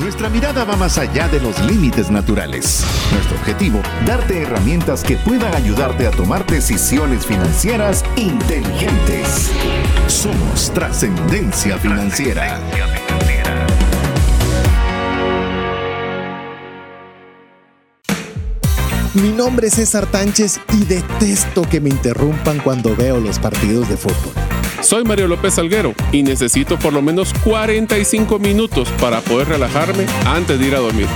Nuestra mirada va más allá de los límites naturales. Nuestro objetivo, darte herramientas que puedan ayudarte a tomar decisiones financieras inteligentes. Somos trascendencia financiera. Mi nombre es César Tánchez y detesto que me interrumpan cuando veo los partidos de fútbol. Soy Mario López Salguero y necesito por lo menos 45 minutos para poder relajarme antes de ir a dormir.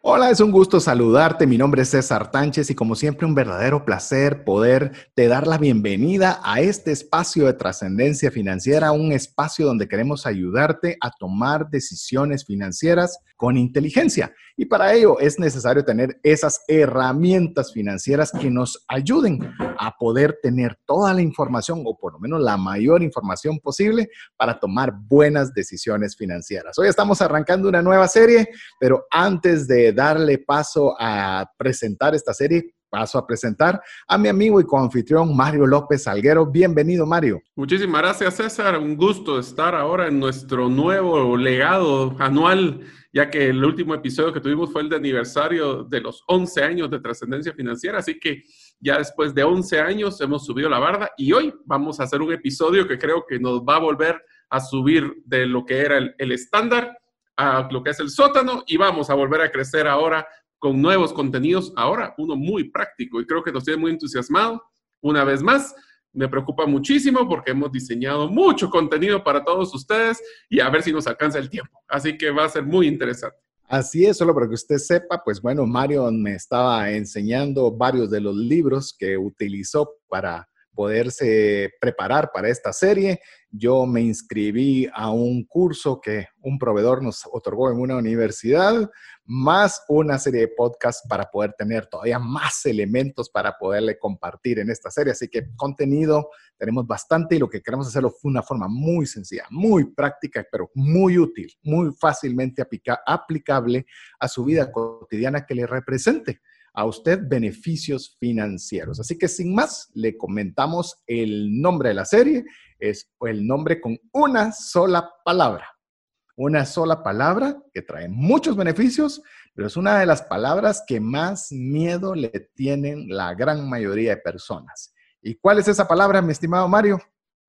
Hola, es un gusto saludarte. Mi nombre es César Tánchez y como siempre un verdadero placer poder te dar la bienvenida a este espacio de trascendencia financiera, un espacio donde queremos ayudarte a tomar decisiones financieras con inteligencia. Y para ello es necesario tener esas herramientas financieras que nos ayuden a poder tener toda la información o por lo menos la mayor información posible para tomar buenas decisiones financieras. Hoy estamos arrancando una nueva serie, pero antes de darle paso a presentar esta serie, paso a presentar a mi amigo y coanfitrión Mario López Salguero. Bienvenido, Mario. Muchísimas gracias, César. Un gusto estar ahora en nuestro nuevo legado anual, ya que el último episodio que tuvimos fue el de aniversario de los 11 años de trascendencia financiera. Así que ya después de 11 años hemos subido la barda y hoy vamos a hacer un episodio que creo que nos va a volver a subir de lo que era el estándar a lo que es el sótano y vamos a volver a crecer ahora con nuevos contenidos. Ahora uno muy práctico y creo que nos tiene muy entusiasmado. Una vez más, me preocupa muchísimo porque hemos diseñado mucho contenido para todos ustedes y a ver si nos alcanza el tiempo. Así que va a ser muy interesante. Así es, solo para que usted sepa, pues bueno, Mario me estaba enseñando varios de los libros que utilizó para poderse preparar para esta serie. Yo me inscribí a un curso que un proveedor nos otorgó en una universidad, más una serie de podcasts para poder tener todavía más elementos para poderle compartir en esta serie. Así que contenido tenemos bastante y lo que queremos hacerlo fue una forma muy sencilla, muy práctica, pero muy útil, muy fácilmente aplicable a su vida cotidiana que le represente a usted beneficios financieros. Así que sin más, le comentamos el nombre de la serie. Es el nombre con una sola palabra. Una sola palabra que trae muchos beneficios, pero es una de las palabras que más miedo le tienen la gran mayoría de personas. ¿Y cuál es esa palabra, mi estimado Mario?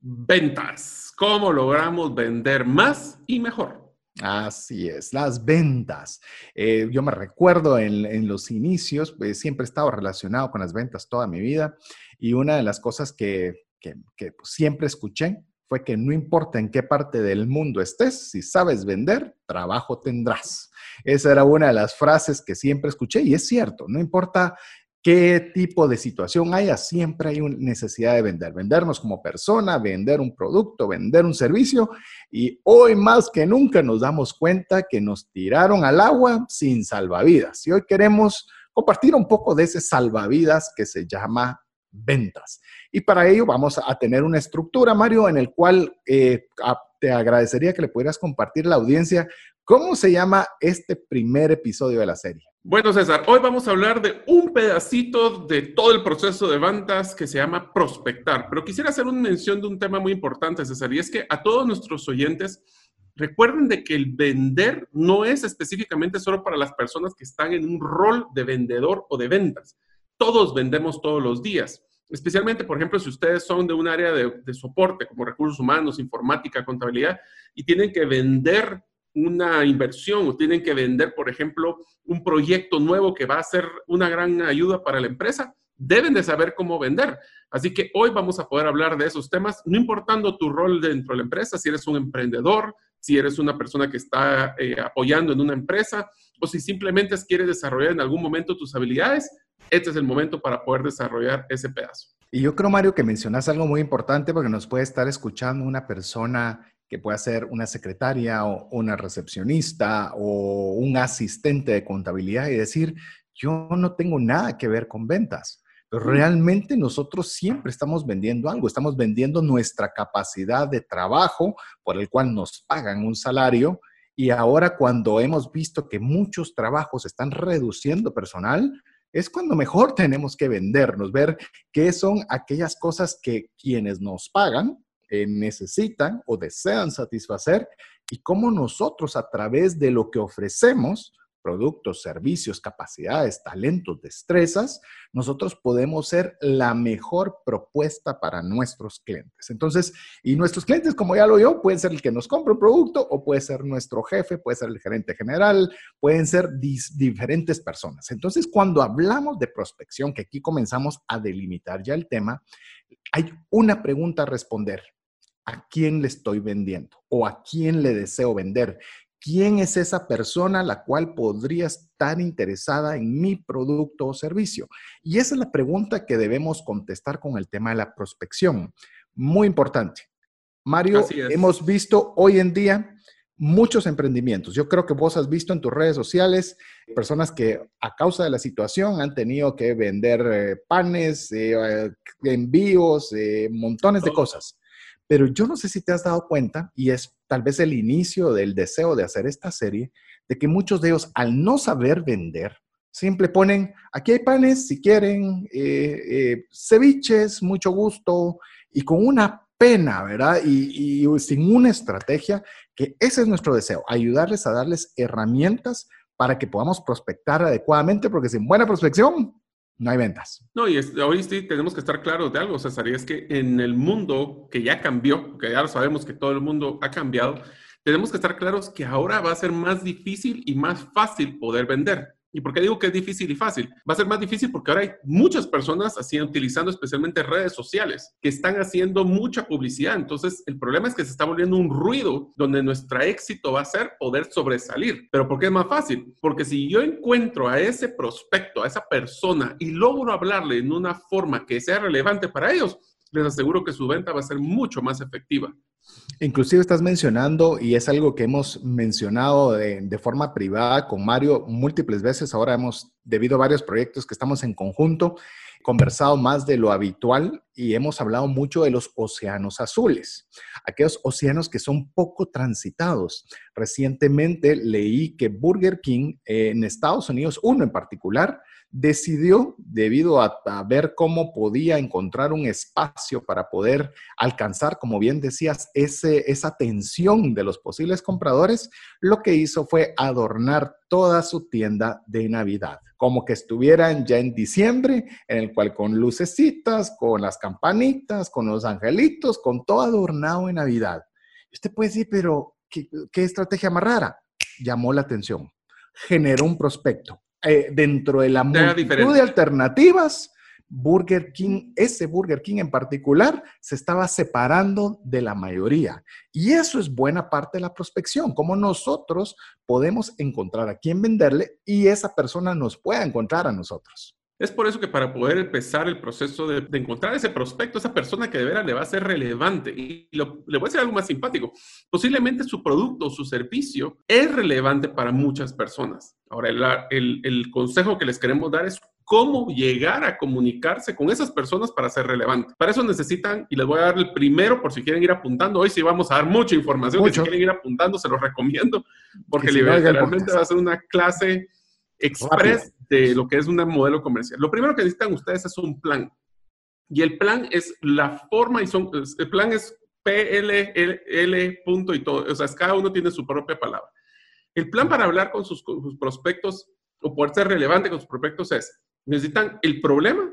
Ventas. ¿Cómo logramos vender más y mejor? Así es, las ventas. Eh, yo me recuerdo en, los inicios, pues siempre he estado relacionado con las ventas toda mi vida y una de las cosas que, que, pues, siempre escuché fue que no importa en qué parte del mundo estés, si sabes vender, trabajo tendrás. Esa era una de las frases que siempre escuché y es cierto, no importa qué tipo de situación haya, siempre hay una necesidad de vender. Vendernos como persona, vender un producto, vender un servicio. Y hoy más que nunca nos damos cuenta que nos tiraron al agua sin salvavidas. Y hoy queremos compartir un poco de ese salvavidas que se llama ventas. Y para ello vamos a tener una estructura, Mario, en el cual eh, te agradecería que le pudieras compartir la audiencia cómo se llama este primer episodio de la serie. Bueno, César, hoy vamos a hablar de un pedacito de todo el proceso de ventas que se llama prospectar, pero quisiera hacer una mención de un tema muy importante, César, y es que a todos nuestros oyentes recuerden de que el vender no es específicamente solo para las personas que están en un rol de vendedor o de ventas. Todos vendemos todos los días, especialmente, por ejemplo, si ustedes son de un área de, de soporte como recursos humanos, informática, contabilidad, y tienen que vender una inversión o tienen que vender, por ejemplo, un proyecto nuevo que va a ser una gran ayuda para la empresa, deben de saber cómo vender. Así que hoy vamos a poder hablar de esos temas, no importando tu rol dentro de la empresa, si eres un emprendedor, si eres una persona que está eh, apoyando en una empresa o si simplemente quieres desarrollar en algún momento tus habilidades, este es el momento para poder desarrollar ese pedazo. Y yo creo, Mario, que mencionas algo muy importante porque nos puede estar escuchando una persona que puede ser una secretaria o una recepcionista o un asistente de contabilidad y decir, yo no tengo nada que ver con ventas. Pero realmente nosotros siempre estamos vendiendo algo, estamos vendiendo nuestra capacidad de trabajo por el cual nos pagan un salario y ahora cuando hemos visto que muchos trabajos están reduciendo personal, es cuando mejor tenemos que vendernos, ver qué son aquellas cosas que quienes nos pagan eh, necesitan o desean satisfacer y cómo nosotros a través de lo que ofrecemos productos, servicios, capacidades, talentos, destrezas, nosotros podemos ser la mejor propuesta para nuestros clientes. Entonces, y nuestros clientes, como ya lo yo, pueden ser el que nos compra un producto o puede ser nuestro jefe, puede ser el gerente general, pueden ser diferentes personas. Entonces, cuando hablamos de prospección, que aquí comenzamos a delimitar ya el tema, hay una pregunta a responder. ¿A quién le estoy vendiendo? ¿O a quién le deseo vender? ¿Quién es esa persona la cual podría estar interesada en mi producto o servicio? Y esa es la pregunta que debemos contestar con el tema de la prospección. Muy importante. Mario, hemos visto hoy en día muchos emprendimientos. Yo creo que vos has visto en tus redes sociales personas que a causa de la situación han tenido que vender eh, panes, eh, envíos, eh, montones de cosas. Pero yo no sé si te has dado cuenta, y es tal vez el inicio del deseo de hacer esta serie, de que muchos de ellos, al no saber vender, siempre ponen, aquí hay panes si quieren, eh, eh, ceviches, mucho gusto, y con una pena, ¿verdad? Y sin una estrategia, que ese es nuestro deseo, ayudarles a darles herramientas para que podamos prospectar adecuadamente, porque sin buena prospección, no hay ventas. No, y hoy sí tenemos que estar claros de algo, César, y es que en el mundo que ya cambió, que ya sabemos que todo el mundo ha cambiado, tenemos que estar claros que ahora va a ser más difícil y más fácil poder vender. ¿Y por qué digo que es difícil y fácil? Va a ser más difícil porque ahora hay muchas personas así utilizando especialmente redes sociales que están haciendo mucha publicidad. Entonces, el problema es que se está volviendo un ruido donde nuestro éxito va a ser poder sobresalir. ¿Pero por qué es más fácil? Porque si yo encuentro a ese prospecto, a esa persona y logro hablarle en una forma que sea relevante para ellos, les aseguro que su venta va a ser mucho más efectiva. Inclusive estás mencionando, y es algo que hemos mencionado de, forma privada con Mario múltiples veces, ahora hemos, debido a varios proyectos que estamos en conjunto, conversado más de lo habitual y hemos hablado mucho de los océanos azules, aquellos océanos que son poco transitados. Recientemente leí que Burger King en Estados Unidos, uno en particular, decidió, debido a, ver cómo podía encontrar un espacio para poder alcanzar, como bien decías, ese, esa atención de los posibles compradores, lo que hizo fue adornar toda su tienda de Navidad, como que estuvieran ya en diciembre, en el cual con lucecitas, con las campanitas, con los angelitos, con todo adornado en Navidad. usted puede decir, pero ¿qué, qué estrategia más rara? Llamó la atención, generó un prospecto eh, dentro de la multitud de alternativas, Burger King, ese Burger King en particular, se estaba separando de la mayoría. Y eso es buena parte de la prospección, cómo nosotros podemos encontrar a quién venderle y esa persona nos pueda encontrar a nosotros. Es por eso que para poder empezar el proceso de, encontrar ese prospecto, esa persona que de veras le va a ser relevante, y le voy a decir algo más simpático, posiblemente su producto o su servicio es relevante para muchas personas. Ahora, el, el consejo que les queremos dar es cómo llegar a comunicarse con esas personas para ser relevante. Para eso necesitan, y les voy a dar el primero por si quieren ir apuntando, hoy sí vamos a dar mucha información, si quieren ir apuntando, se los recomiendo, porque literalmente va a ser una clase express de lo que es un modelo comercial. Lo primero que necesitan ustedes es un plan. Y el plan es la forma y son, el plan es PLL punto y todo. O sea, cada uno tiene su propia palabra. El plan para hablar con sus, prospectos o poder ser relevante con sus prospectos es, necesitan el problema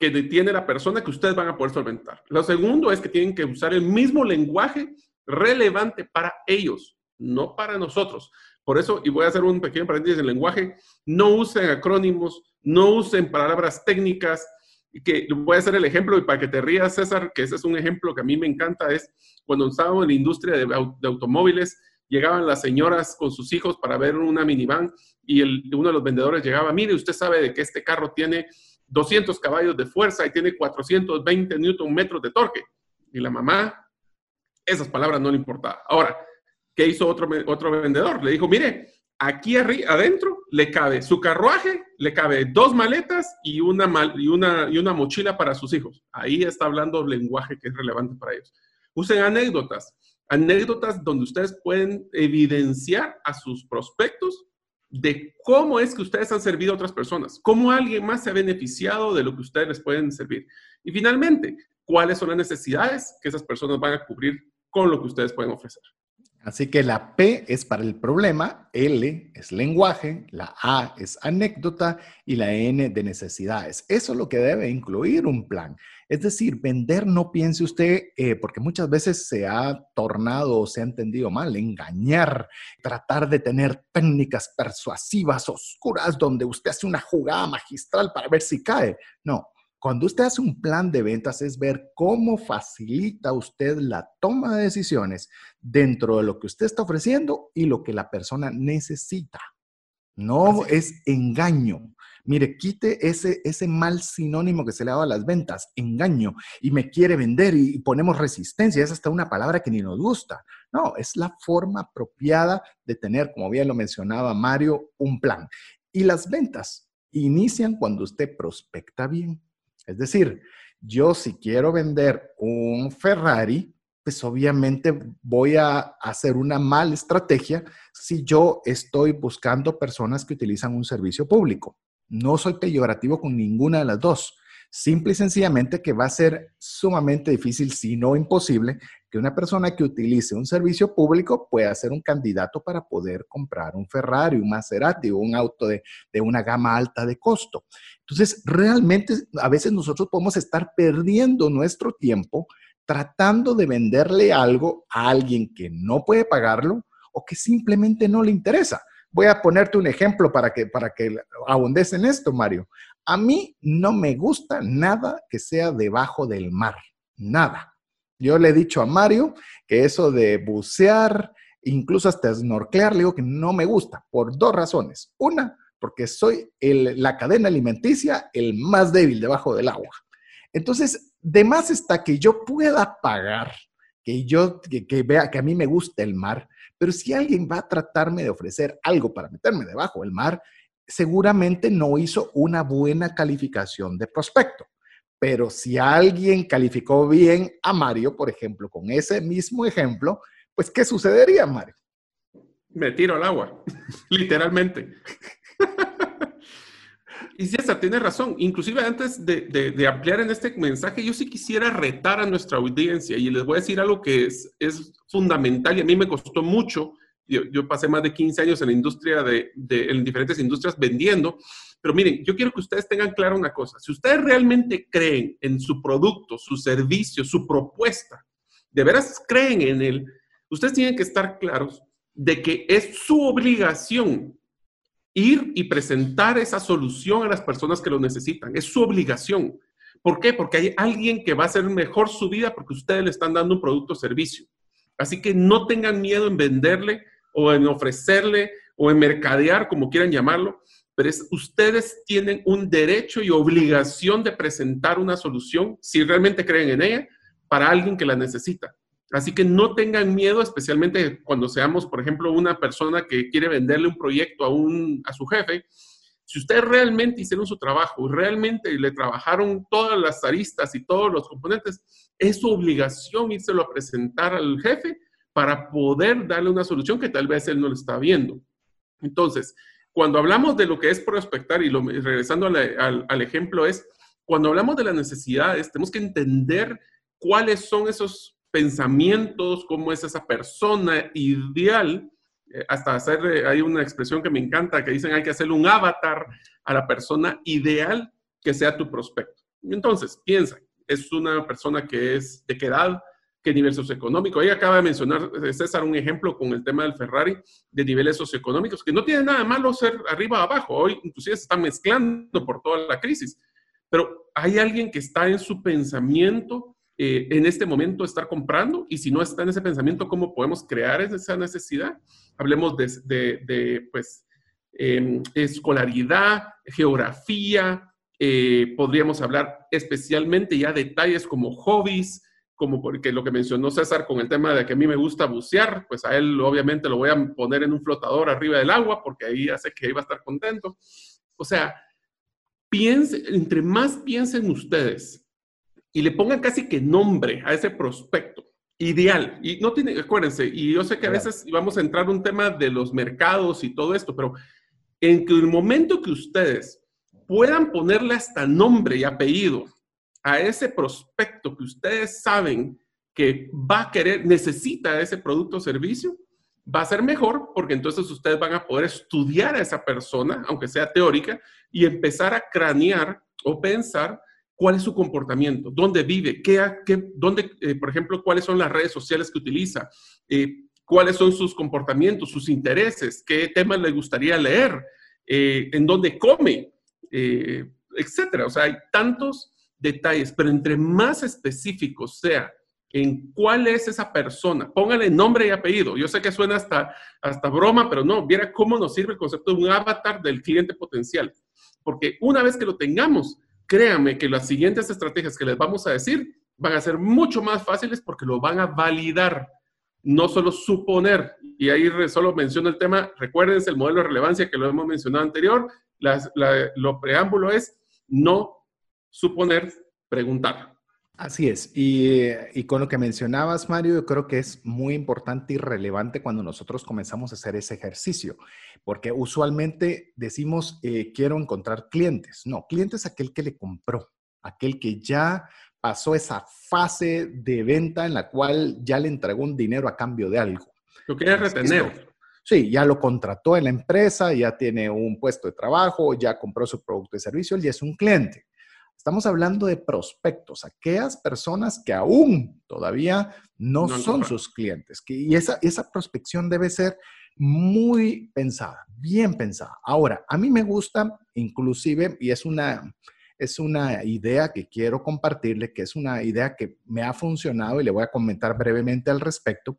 que detiene la persona que ustedes van a poder solventar. Lo segundo es que tienen que usar el mismo lenguaje relevante para ellos, no para nosotros. Por eso, y voy a hacer un pequeño paréntesis en lenguaje, no usen acrónimos, no usen palabras técnicas, que voy a hacer el ejemplo, y para que te rías, César, que ese es un ejemplo que a mí me encanta, es cuando estábamos en la industria de, automóviles, llegaban las señoras con sus hijos para ver una minivan y uno de los vendedores llegaba, mire, usted sabe de que este carro tiene 200 caballos de fuerza y tiene 420 newton metros de torque. Y la mamá, esas palabras no le importaba. Ahora, ¿Qué hizo otro, otro vendedor? Le dijo, mire, aquí adentro le cabe su carruaje, le cabe dos maletas y una, y, una, y una mochila para sus hijos. Ahí está hablando lenguaje que es relevante para ellos. Usen anécdotas, anécdotas donde ustedes pueden evidenciar a sus prospectos de cómo es que ustedes han servido a otras personas, cómo alguien más se ha beneficiado de lo que ustedes les pueden servir. Y finalmente, cuáles son las necesidades que esas personas van a cubrir con lo que ustedes pueden ofrecer. Así que la P es para el problema, L es lenguaje, la A es anécdota y la N de necesidades. Eso es lo que debe incluir un plan. Es decir, vender no piense usted, eh, porque muchas veces se ha tornado o se ha entendido mal, engañar, tratar de tener técnicas persuasivas oscuras donde usted hace una jugada magistral para ver si cae. No, cuando usted hace un plan de ventas es ver cómo facilita usted la toma de decisiones dentro de lo que usted está ofreciendo y lo que la persona necesita. No es engaño. Mire, quite ese, ese mal sinónimo que se le da a las ventas, engaño, y me quiere vender y, ponemos resistencia. Es hasta una palabra que ni nos gusta. No, es la forma apropiada de tener, como bien lo mencionaba Mario, un plan. Y las ventas inician cuando usted prospecta bien. Es decir, yo si quiero vender un Ferrari, pues obviamente voy a hacer una mala estrategia si yo estoy buscando personas que utilizan un servicio público. No soy peyorativo con ninguna de las dos. Simple y sencillamente que va a ser sumamente difícil, si no imposible, que una persona que utilice un servicio público pueda ser un candidato para poder comprar un Ferrari, un Maserati o un auto de, una gama alta de costo. Entonces, realmente a veces nosotros podemos estar perdiendo nuestro tiempo tratando de venderle algo a alguien que no puede pagarlo o que simplemente no le interesa. Voy a ponerte un ejemplo para que, para que abundes en esto, Mario. A mí no me gusta nada que sea debajo del mar, nada. Yo le he dicho a Mario que eso de bucear, incluso hasta snorclear, le digo que no me gusta por dos razones. Una, porque soy la cadena alimenticia el más débil debajo del agua. Entonces, de más está que yo pueda pagar, que yo, que, vea que a mí me gusta el mar, pero si alguien va a tratarme de ofrecer algo para meterme debajo del mar, seguramente no hizo una buena calificación de prospecto. Pero si alguien calificó bien a Mario, por ejemplo, con ese mismo ejemplo, pues ¿qué sucedería, Mario? Me tiro al agua, literalmente. y César, tiene razón. Inclusive antes de, ampliar en este mensaje, yo sí quisiera retar a nuestra audiencia y les voy a decir algo que es fundamental y a mí me costó mucho yo, pasé más de 15 años en la industria de, en diferentes industrias vendiendo, pero miren, yo quiero que ustedes tengan claro una cosa. Si ustedes realmente creen en su producto, su servicio, su propuesta, de veras creen en él, ustedes tienen que estar claros de que es su obligación ir y presentar esa solución a las personas que lo necesitan. Es su obligación. ¿Por qué? Porque hay alguien que va a hacer mejor su vida porque ustedes le están dando un producto o servicio. Así que no tengan miedo en venderle o en ofrecerle o en mercadear, como quieran llamarlo, pero es, ustedes tienen un derecho y obligación de presentar una solución, si realmente creen en ella, para alguien que la necesita. Así que no tengan miedo, especialmente cuando seamos, por ejemplo, una persona que quiere venderle un proyecto a, un, a su jefe. Si ustedes realmente hicieron su trabajo, realmente le trabajaron todas las aristas y todos los componentes, es su obligación írselo a presentar al jefe para poder darle una solución que tal vez él no lo está viendo. Entonces, cuando hablamos de lo que es prospectar, y lo, regresando al, ejemplo, es cuando hablamos de las necesidades, tenemos que entender cuáles son esos pensamientos, cómo es esa persona ideal. Eh, hasta hacer, eh, hay una expresión que me encanta, que dicen hay que hacerle un avatar a la persona ideal que sea tu prospecto. Entonces, piensa, es una persona que es de qué edad, qué nivel socioeconómico. Ahí acaba de mencionar eh, César un ejemplo con el tema del Ferrari de niveles socioeconómicos, que no tiene nada malo ser arriba o abajo. Hoy inclusive se están mezclando por toda la crisis. Pero hay alguien que está en su pensamiento eh, en este momento estar comprando y si no está en ese pensamiento, ¿cómo podemos crear esa necesidad? Hablemos de, de, pues, em, escolaridad, geografía, eh, podríamos hablar especialmente ya detalles como hobbies, como porque lo que mencionó César con el tema de que a mí me gusta bucear, pues a él obviamente lo voy a poner en un flotador arriba del agua porque ahí hace que iba a estar contento. O sea, piensen, entre más piensen ustedes y le pongan casi que nombre a ese prospecto ideal. Y no tiene, acuérdense, y yo sé que a veces vamos a entrar un tema de los mercados y todo esto, pero en que el momento que ustedes puedan ponerle hasta nombre y apellido a ese prospecto que ustedes saben que va a querer, necesita ese producto o servicio, va a ser mejor porque entonces ustedes van a poder estudiar a esa persona, aunque sea teórica, y empezar a cranear o pensar cuál es su comportamiento, dónde vive, qué, dónde, eh, por ejemplo, cuáles son las redes sociales que utiliza, eh, cuáles son sus comportamientos, sus intereses, qué temas le gustaría leer, eh, en dónde come, etcétera. O sea, hay tantos detalles, pero entre más específicos sea en cuál es esa persona. Póngale nombre y apellido. Yo sé que suena hasta, hasta broma, pero no, viera cómo nos sirve el concepto de un avatar del cliente potencial. Porque una vez que lo tengamos, créanme que las siguientes estrategias que les vamos a decir van a ser mucho más fáciles porque lo van a validar, no solo suponer. Y ahí solo menciono el tema, recuérdense el modelo de relevancia que lo hemos mencionado anterior, lo preámbulo es no suponer, preguntar. Así es. Y, con lo que mencionabas, Mario, yo creo que es muy importante y relevante cuando nosotros comenzamos a hacer ese ejercicio, porque usualmente decimos, eh, quiero encontrar clientes. No, cliente es aquel que le compró, aquel que ya pasó esa fase de venta en la cual ya le entregó un dinero a cambio de algo. Lo quiere retener. Sí, ya lo contrató en la empresa, ya tiene un puesto de trabajo, ya compró su producto y servicio, y es un cliente. Estamos hablando de prospectos, aquellas personas que aún todavía no, son sus clientes. y esa, esa prospección debe ser muy pensada, bien pensada. Ahora, a mí me gusta inclusive, y es una, es una idea que quiero compartirle, que es una idea que me ha funcionado y le voy a comentar brevemente al respecto,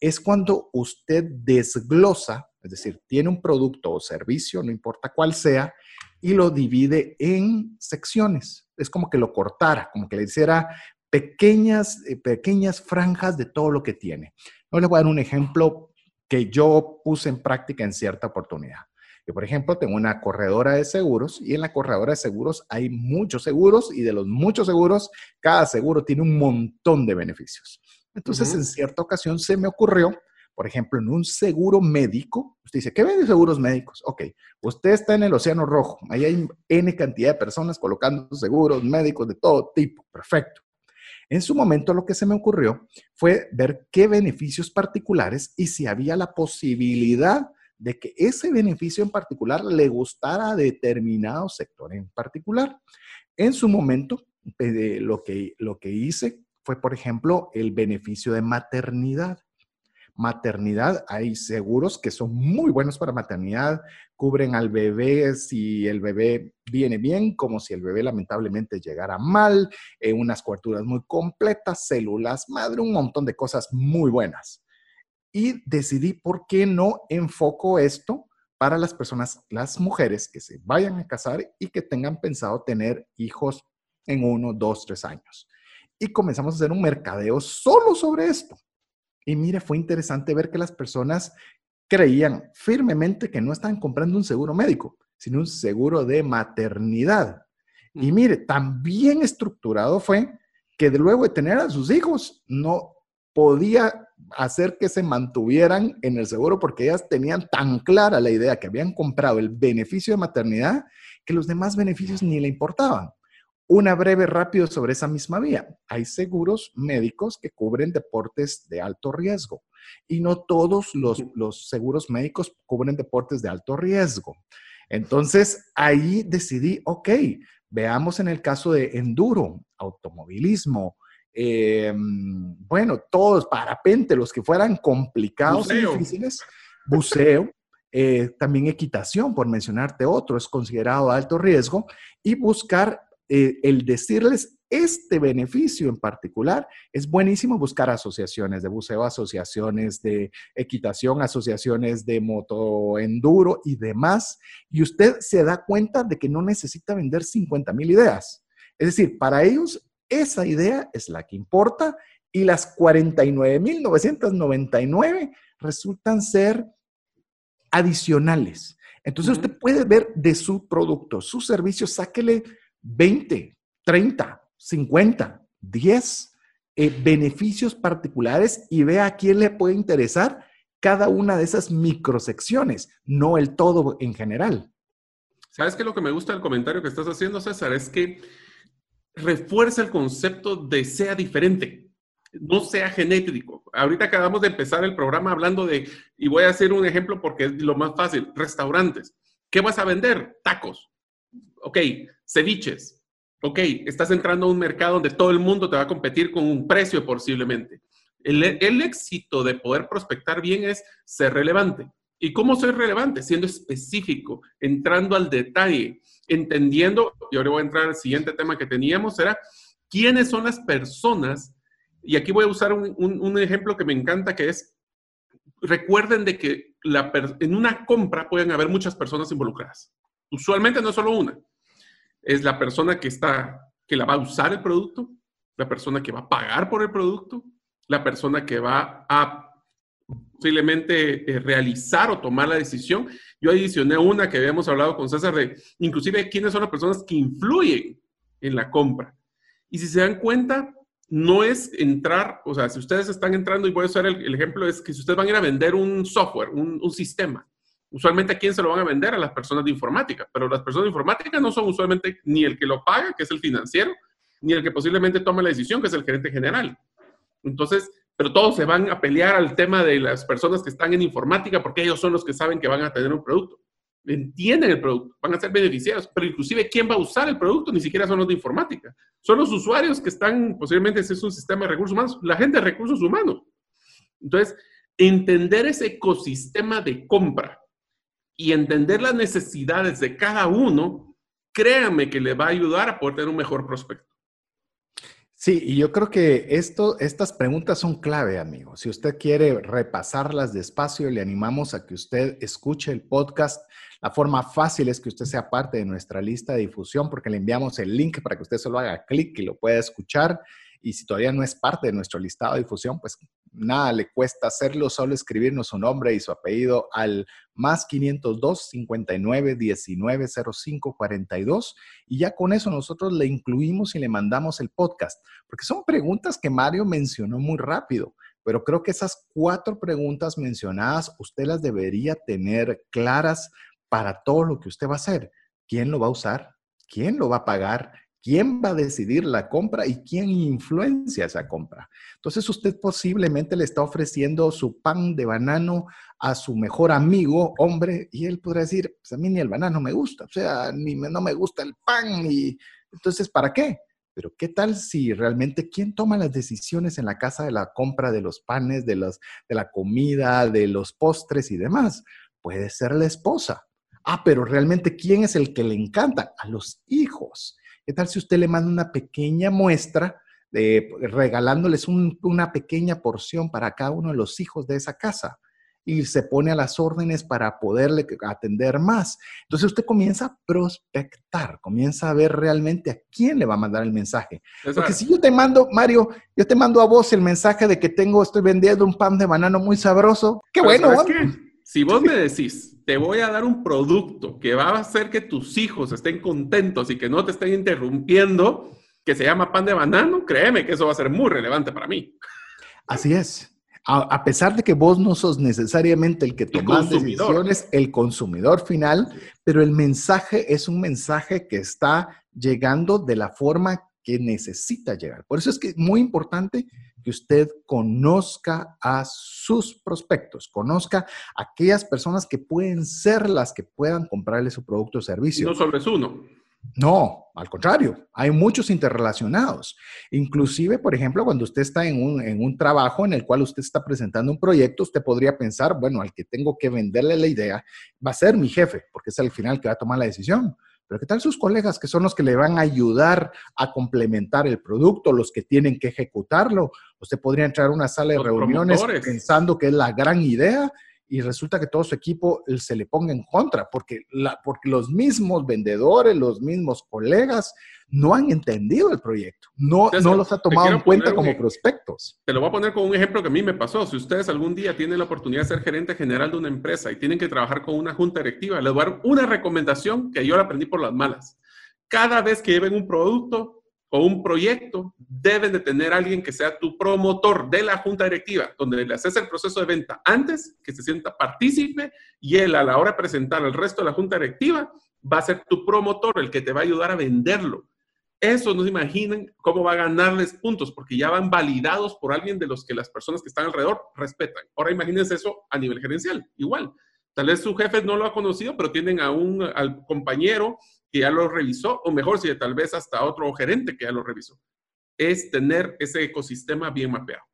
es cuando usted desglosa, es decir, tiene un producto o servicio, no importa cuál sea, y lo divide en secciones. Es como que lo cortara, como que le hiciera pequeñas, eh, pequeñas franjas de todo lo que tiene. No les voy a dar un ejemplo que yo puse en práctica en cierta oportunidad. Yo, por ejemplo, tengo una corredora de seguros y en la corredora de seguros hay muchos seguros y de los muchos seguros, cada seguro tiene un montón de beneficios. Entonces, en cierta ocasión se me ocurrió por ejemplo, en un seguro médico, usted dice, ¿qué vende seguros médicos? Ok, usted está en el Océano Rojo, ahí hay N cantidad de personas colocando seguros médicos de todo tipo, perfecto. En su momento lo que se me ocurrió fue ver qué beneficios particulares y si había la posibilidad de que ese beneficio en particular le gustara a determinado sector en particular. En su momento, eh, lo que, lo que hice fue, por ejemplo, el beneficio de maternidad maternidad. Hay seguros que son muy buenos para maternidad, cubren al bebé si el bebé viene bien, como si el bebé lamentablemente llegara mal, eh, unas coberturas muy completas, células madre, un montón de cosas muy buenas. Y decidí por qué no enfoco esto para las personas, las mujeres que se vayan a casar y que tengan pensado tener hijos en uno, dos, tres años. Y comenzamos a hacer un mercadeo solo sobre esto. Y mire, fue interesante ver que las personas creían firmemente que no estaban comprando un seguro médico, sino un seguro de maternidad. Y mire, tan bien estructurado fue que luego de tener a sus hijos no podía hacer que se mantuvieran en el seguro porque ellas tenían tan clara la idea que habían comprado el beneficio de maternidad que los demás beneficios ni le importaban. Una breve rápido sobre esa misma vía. Hay seguros médicos que cubren deportes de alto riesgo y no todos los, los seguros médicos cubren deportes de alto riesgo. Entonces, ahí decidí, ok, veamos en el caso de enduro, automovilismo, em, bueno, todos, parapente, los que fueran complicados y difíciles, buceo, eh, también equitación, por mencionarte otro, es considerado alto riesgo, y buscar eh, el decirles este beneficio en particular, es buenísimo buscar asociaciones de buceo, asociaciones de equitación, asociaciones de motoenduro y demás. Y usted se da cuenta de que no necesita vender 50 mil ideas. Es decir, para ellos esa idea es la que importa y las 49.999 resultan ser adicionales. Entonces usted puede ver de su producto, su servicio, sáquele 20, 30, 50, 10 beneficios particulares y vea a quién le puede interesar cada una de esas microsecciones, no el todo en general. ¿Sabes qué? Lo que me gusta del comentario que estás haciendo, César, es que refuerza el concepto de sea diferente, no sea genético. Ahorita acabamos de empezar el programa hablando de, y voy a hacer un ejemplo porque es lo más fácil, restaurantes. ¿Qué vas a vender? Tacos. Ok, ceviches. Ok, estás entrando a un mercado donde todo el mundo te va a competir con un precio posiblemente. El, el éxito de poder prospectar bien es ser relevante. ¿Y cómo ser relevante? Siendo específico, entrando al detalle, entendiendo, y ahora voy a entrar al siguiente tema que teníamos, era quiénes son las personas, y aquí voy a usar un, ejemplo que me encanta, que es, recuerden de que la, en una compra pueden haber muchas personas involucradas. Usualmente no es solo una, es la persona que está, que la va a usar el producto, la persona que va a pagar por el producto, la persona que va a posiblemente eh, realizar o tomar la decisión. Yo adicioné una que habíamos hablado con César de, inclusive, quiénes son las personas que influyen en la compra. Y si se dan cuenta, no es entrar, o sea, si ustedes están entrando, y voy a usar el, ejemplo, es que si ustedes van a ir a vender un software, un, un, sistema, usualmente a quién se lo van a vender? A las personas de informática, pero las personas de informática no son usualmente ni el que lo paga, que es el financiero, ni el que posiblemente toma la decisión, que es el gerente general. Entonces, pero todos se van a pelear al tema de las personas que están en informática porque ellos son los que saben que van a tener un producto. Entienden el producto, van a ser beneficiados, pero inclusive quién va a usar el producto ni siquiera son los de informática. Son los usuarios que están, posiblemente ese es un sistema de recursos humanos, la gente de recursos humanos. Entonces, entender ese ecosistema de compra y entender las necesidades de cada uno, créanme que le va a ayudar a poder tener un mejor prospecto. Sí, y yo creo que estas preguntas son clave, amigo. Si usted quiere repasarlas despacio, le animamos a que usted escuche el podcast. La forma fácil es que usted sea parte de nuestra lista de difusión porque le enviamos el link para que usted solo haga clic y lo pueda escuchar. Y si todavía no es parte de nuestro listado de difusión, pues nada le cuesta hacerlo, solo escribirnos su nombre y su apellido al más 502 59 19 05 42 y ya con eso nosotros le incluimos y le mandamos el podcast, porque son preguntas que Mario mencionó muy rápido, pero creo que esas cuatro preguntas mencionadas usted las debería tener claras para todo lo que usted va a hacer. ¿Quién lo va a usar? ¿Quién lo va a pagar? Quién va a decidir la compra y quién influencia esa compra. Entonces usted posiblemente le está ofreciendo su pan de banano a su mejor amigo, hombre, y él podrá decir, pues a mí ni el banano me gusta, o sea, ni no me gusta el pan, y entonces, ¿para qué? Pero ¿qué tal si realmente quién toma las decisiones en la casa de la compra de los panes, de, los, de la comida, de los postres y demás? Puede ser la esposa. Ah, pero realmente ¿quién es el que le encanta? A los hijos. ¿Qué tal si usted le manda una pequeña muestra, de, regalándoles una pequeña porción para cada uno de los hijos de esa casa? y se pone a las órdenes para poderle atender más. Entonces usted comienza a prospectar, comienza a ver realmente a quién le va a mandar el mensaje. Porque si yo te mando, Mario, yo te mando a vos el mensaje de que tengo, estoy vendiendo un pan de banano muy sabroso, qué bueno. Si vos me decís, te voy a dar un producto que va a hacer que tus hijos estén contentos y que no te estén interrumpiendo, que se llama pan de banano, créeme que eso va a ser muy relevante para mí. Así es. A, pesar de que vos no sos necesariamente el que tomas decisiones, el consumidor final, pero el mensaje es un mensaje que está llegando de la forma que necesita llegar. Por eso es que es muy importante que usted conozca a sus prospectos, conozca a aquellas personas que pueden ser las que puedan comprarle su producto o servicio. No solo es uno. No, al contrario, hay muchos interrelacionados. Inclusive, por ejemplo, cuando usted está en un, en un, trabajo en el cual usted está presentando un proyecto, usted podría pensar, bueno, al que tengo que venderle la idea va a ser mi jefe, porque es al final que va a tomar la decisión. Pero ¿qué tal sus colegas que son los que le van a ayudar a complementar el producto, los que tienen que ejecutarlo? Usted podría entrar a una sala de reuniones pensando que es la gran idea y resulta que todo su equipo se le ponga en contra, porque, la, porque los mismos vendedores, los mismos colegas no han entendido el proyecto, no, no los ha tomado en cuenta como prospectos. Te lo voy a poner con un ejemplo que a mí me pasó. Si ustedes algún día tienen la oportunidad de ser gerente general de una empresa y tienen que trabajar con una junta directiva, les voy a dar una recomendación que yo la aprendí por las malas. Cada vez que lleven un producto, o un proyecto, debes de tener alguien que sea tu promotor de la junta directiva, donde le haces el proceso de venta antes, que se sienta partícipe y él a la hora de presentar al resto de la junta directiva va a ser tu promotor, el que te va a ayudar a venderlo. Eso no se imaginan cómo va a ganarles puntos, porque ya van validados por alguien de los que las personas que están alrededor respetan. Ahora imagínense eso a nivel gerencial, igual. Tal vez su jefe no lo ha conocido, pero tienen a un al compañero que ya lo revisó, o mejor, si tal vez hasta otro gerente que ya lo revisó. Es tener ese ecosistema bien mapeado.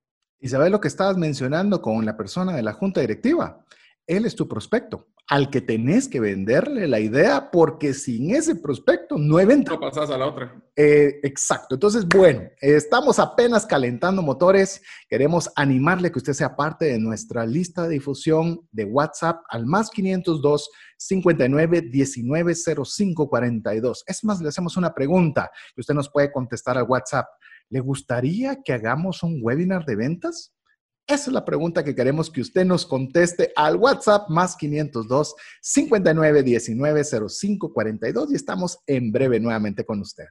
Y sabes lo que estabas mencionando con la persona de la junta directiva. Él es tu prospecto al que tenés que venderle la idea porque sin ese prospecto no hay venta. No pasas a la otra. Eh, exacto. Entonces, bueno, estamos apenas calentando motores. Queremos animarle que usted sea parte de nuestra lista de difusión de WhatsApp al más 502 59 19 05 42. Es más, le hacemos una pregunta que usted nos puede contestar al WhatsApp. ¿Le gustaría que hagamos un webinar de ventas? Esa es la pregunta que queremos que usted nos conteste al WhatsApp más 502 59 19 05 42 y estamos en breve nuevamente con usted.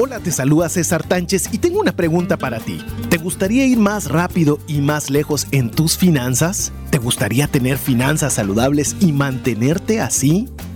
Hola, te saluda César Tánchez y tengo una pregunta para ti. ¿Te gustaría ir más rápido y más lejos en tus finanzas? ¿Te gustaría tener finanzas saludables y mantenerte así?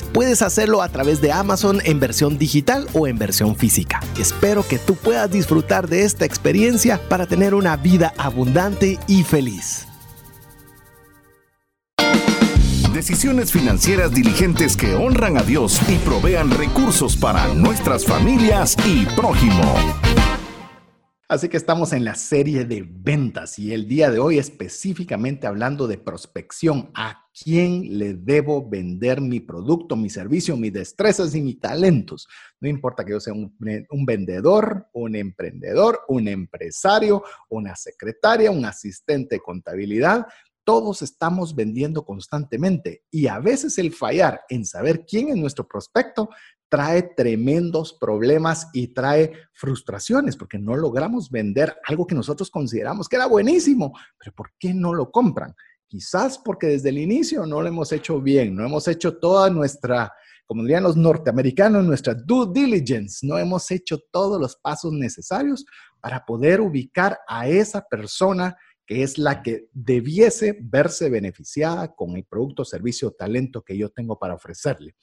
puedes hacerlo a través de Amazon en versión digital o en versión física. Espero que tú puedas disfrutar de esta experiencia para tener una vida abundante y feliz. Decisiones financieras diligentes que honran a Dios y provean recursos para nuestras familias y prójimo. Así que estamos en la serie de ventas y el día de hoy específicamente hablando de prospección. ¿A quién le debo vender mi producto, mi servicio, mis destrezas y mis talentos? No importa que yo sea un, vendedor, un emprendedor, un empresario, una secretaria, un asistente de contabilidad. Todos estamos vendiendo constantemente y a veces el fallar en saber quién es nuestro prospecto trae tremendos problemas y trae frustraciones porque no logramos vender algo que nosotros consideramos que era buenísimo, pero ¿por qué no lo compran? Quizás porque desde el inicio no lo hemos hecho bien, no hemos hecho toda nuestra, como dirían los norteamericanos, nuestra due diligence, no hemos hecho todos los pasos necesarios para poder ubicar a esa persona que es la que debiese verse beneficiada con el producto, servicio o talento que yo tengo para ofrecerle.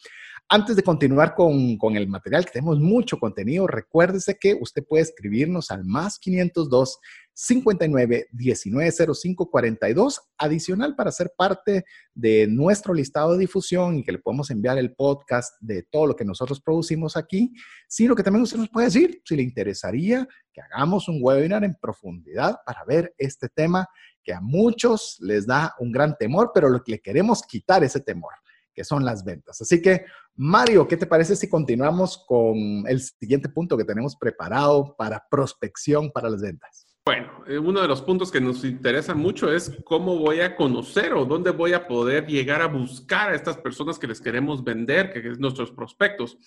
Antes de continuar con, con, el material, que tenemos mucho contenido, recuérdese que usted puede escribirnos al más 502 59 19 05 42 adicional para ser parte de nuestro listado de difusión y que le podemos enviar el podcast de todo lo que nosotros producimos aquí, sino que también usted nos puede decir si le interesaría que hagamos un webinar en profundidad para ver este tema que a muchos les da un gran temor, pero lo que le queremos quitar ese temor que son las ventas. Así que, Mario, ¿qué te parece si continuamos con el siguiente punto que tenemos preparado para prospección para las ventas? Bueno, eh, uno de los puntos que nos interesa mucho es cómo voy a conocer o dónde voy a poder llegar a buscar a estas personas que les queremos vender, que es nuestros prospectos.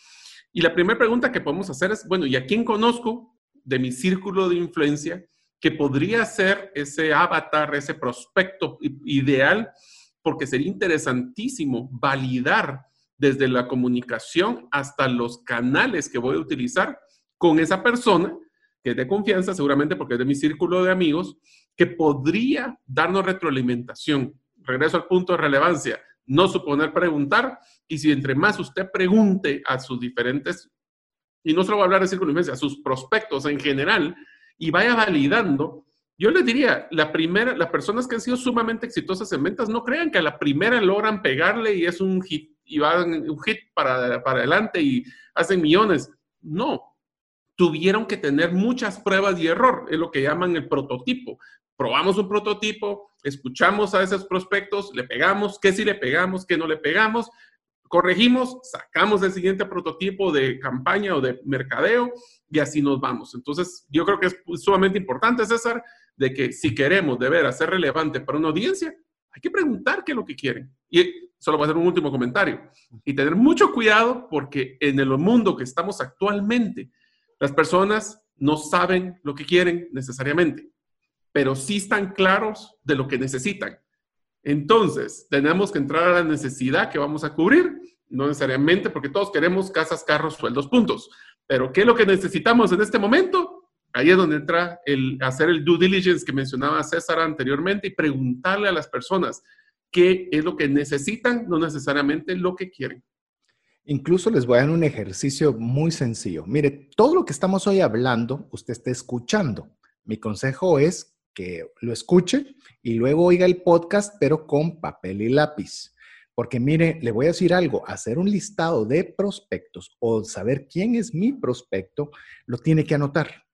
Y la primera pregunta que podemos hacer es, bueno, ¿y a quién conozco de mi círculo de influencia que podría ser ese avatar, ese prospecto ideal porque sería interesantísimo validar desde la comunicación hasta los canales que voy a utilizar con esa persona que es de confianza, seguramente porque es de mi círculo de amigos, que podría darnos retroalimentación. Regreso al punto de relevancia, no suponer preguntar, y si entre más usted pregunte a sus diferentes, y no solo va a hablar de círculo de influencia, a sus prospectos en general, y vaya validando, yo les diría, la primera, las personas que han sido sumamente exitosas en ventas, no crean que a la primera logran pegarle y es un hit, y van un hit para, para adelante y hacen millones. No, tuvieron que tener muchas pruebas y error, es lo que llaman el prototipo. Probamos un prototipo, escuchamos a esos prospectos, le pegamos, qué si le pegamos, qué no le pegamos, corregimos, sacamos el siguiente prototipo de campaña o de mercadeo y así nos vamos. Entonces, yo creo que es sumamente importante, César, de que si queremos de ver ser relevante para una audiencia, hay que preguntar qué es lo que quieren. Y solo voy a hacer un último comentario. Y tener mucho cuidado porque en el mundo que estamos actualmente, las personas no saben lo que quieren necesariamente, pero sí están claros de lo que necesitan. Entonces, tenemos que entrar a la necesidad que vamos a cubrir, no necesariamente porque todos queremos casas, carros, sueldos, puntos. Pero ¿qué es lo que necesitamos en este momento? Ahí es donde entra el hacer el due diligence que mencionaba César anteriormente y preguntarle a las personas qué es lo que necesitan, no necesariamente lo que quieren. Incluso les voy a dar un ejercicio muy sencillo. Mire, todo lo que estamos hoy hablando, usted está escuchando. Mi consejo es que lo escuche y luego oiga el podcast, pero con papel y lápiz. Porque mire, le voy a decir algo, hacer un listado de prospectos o saber quién es mi prospecto, lo tiene que anotar.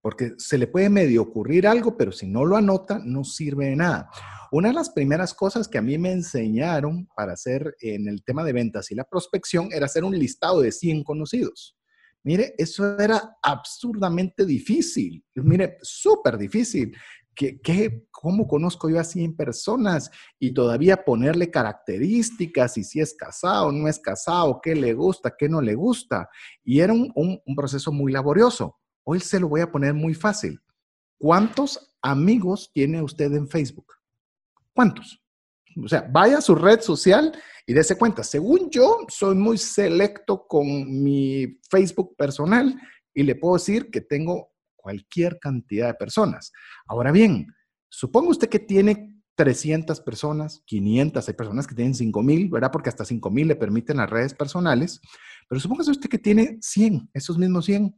Porque se le puede medio ocurrir algo, pero si no lo anota, no sirve de nada. Una de las primeras cosas que a mí me enseñaron para hacer en el tema de ventas y la prospección era hacer un listado de 100 conocidos. Mire, eso era absurdamente difícil. Mire, súper difícil. ¿Qué, ¿Qué, cómo conozco yo a 100 personas? Y todavía ponerle características y si es casado, no es casado, qué le gusta, qué no le gusta. Y era un, proceso muy laborioso. Hoy se lo voy a poner muy fácil. ¿Cuántos amigos tiene usted en Facebook? ¿Cuántos? O sea, vaya a su red social y dése cuenta. Según yo, soy muy selecto con mi Facebook personal y le puedo decir que tengo cualquier cantidad de personas. Ahora bien, suponga usted que tiene 300 personas, 500, hay personas que tienen 5000, ¿verdad? Porque hasta 5000 le permiten las redes personales. Pero supóngase usted que tiene 100, esos mismos 100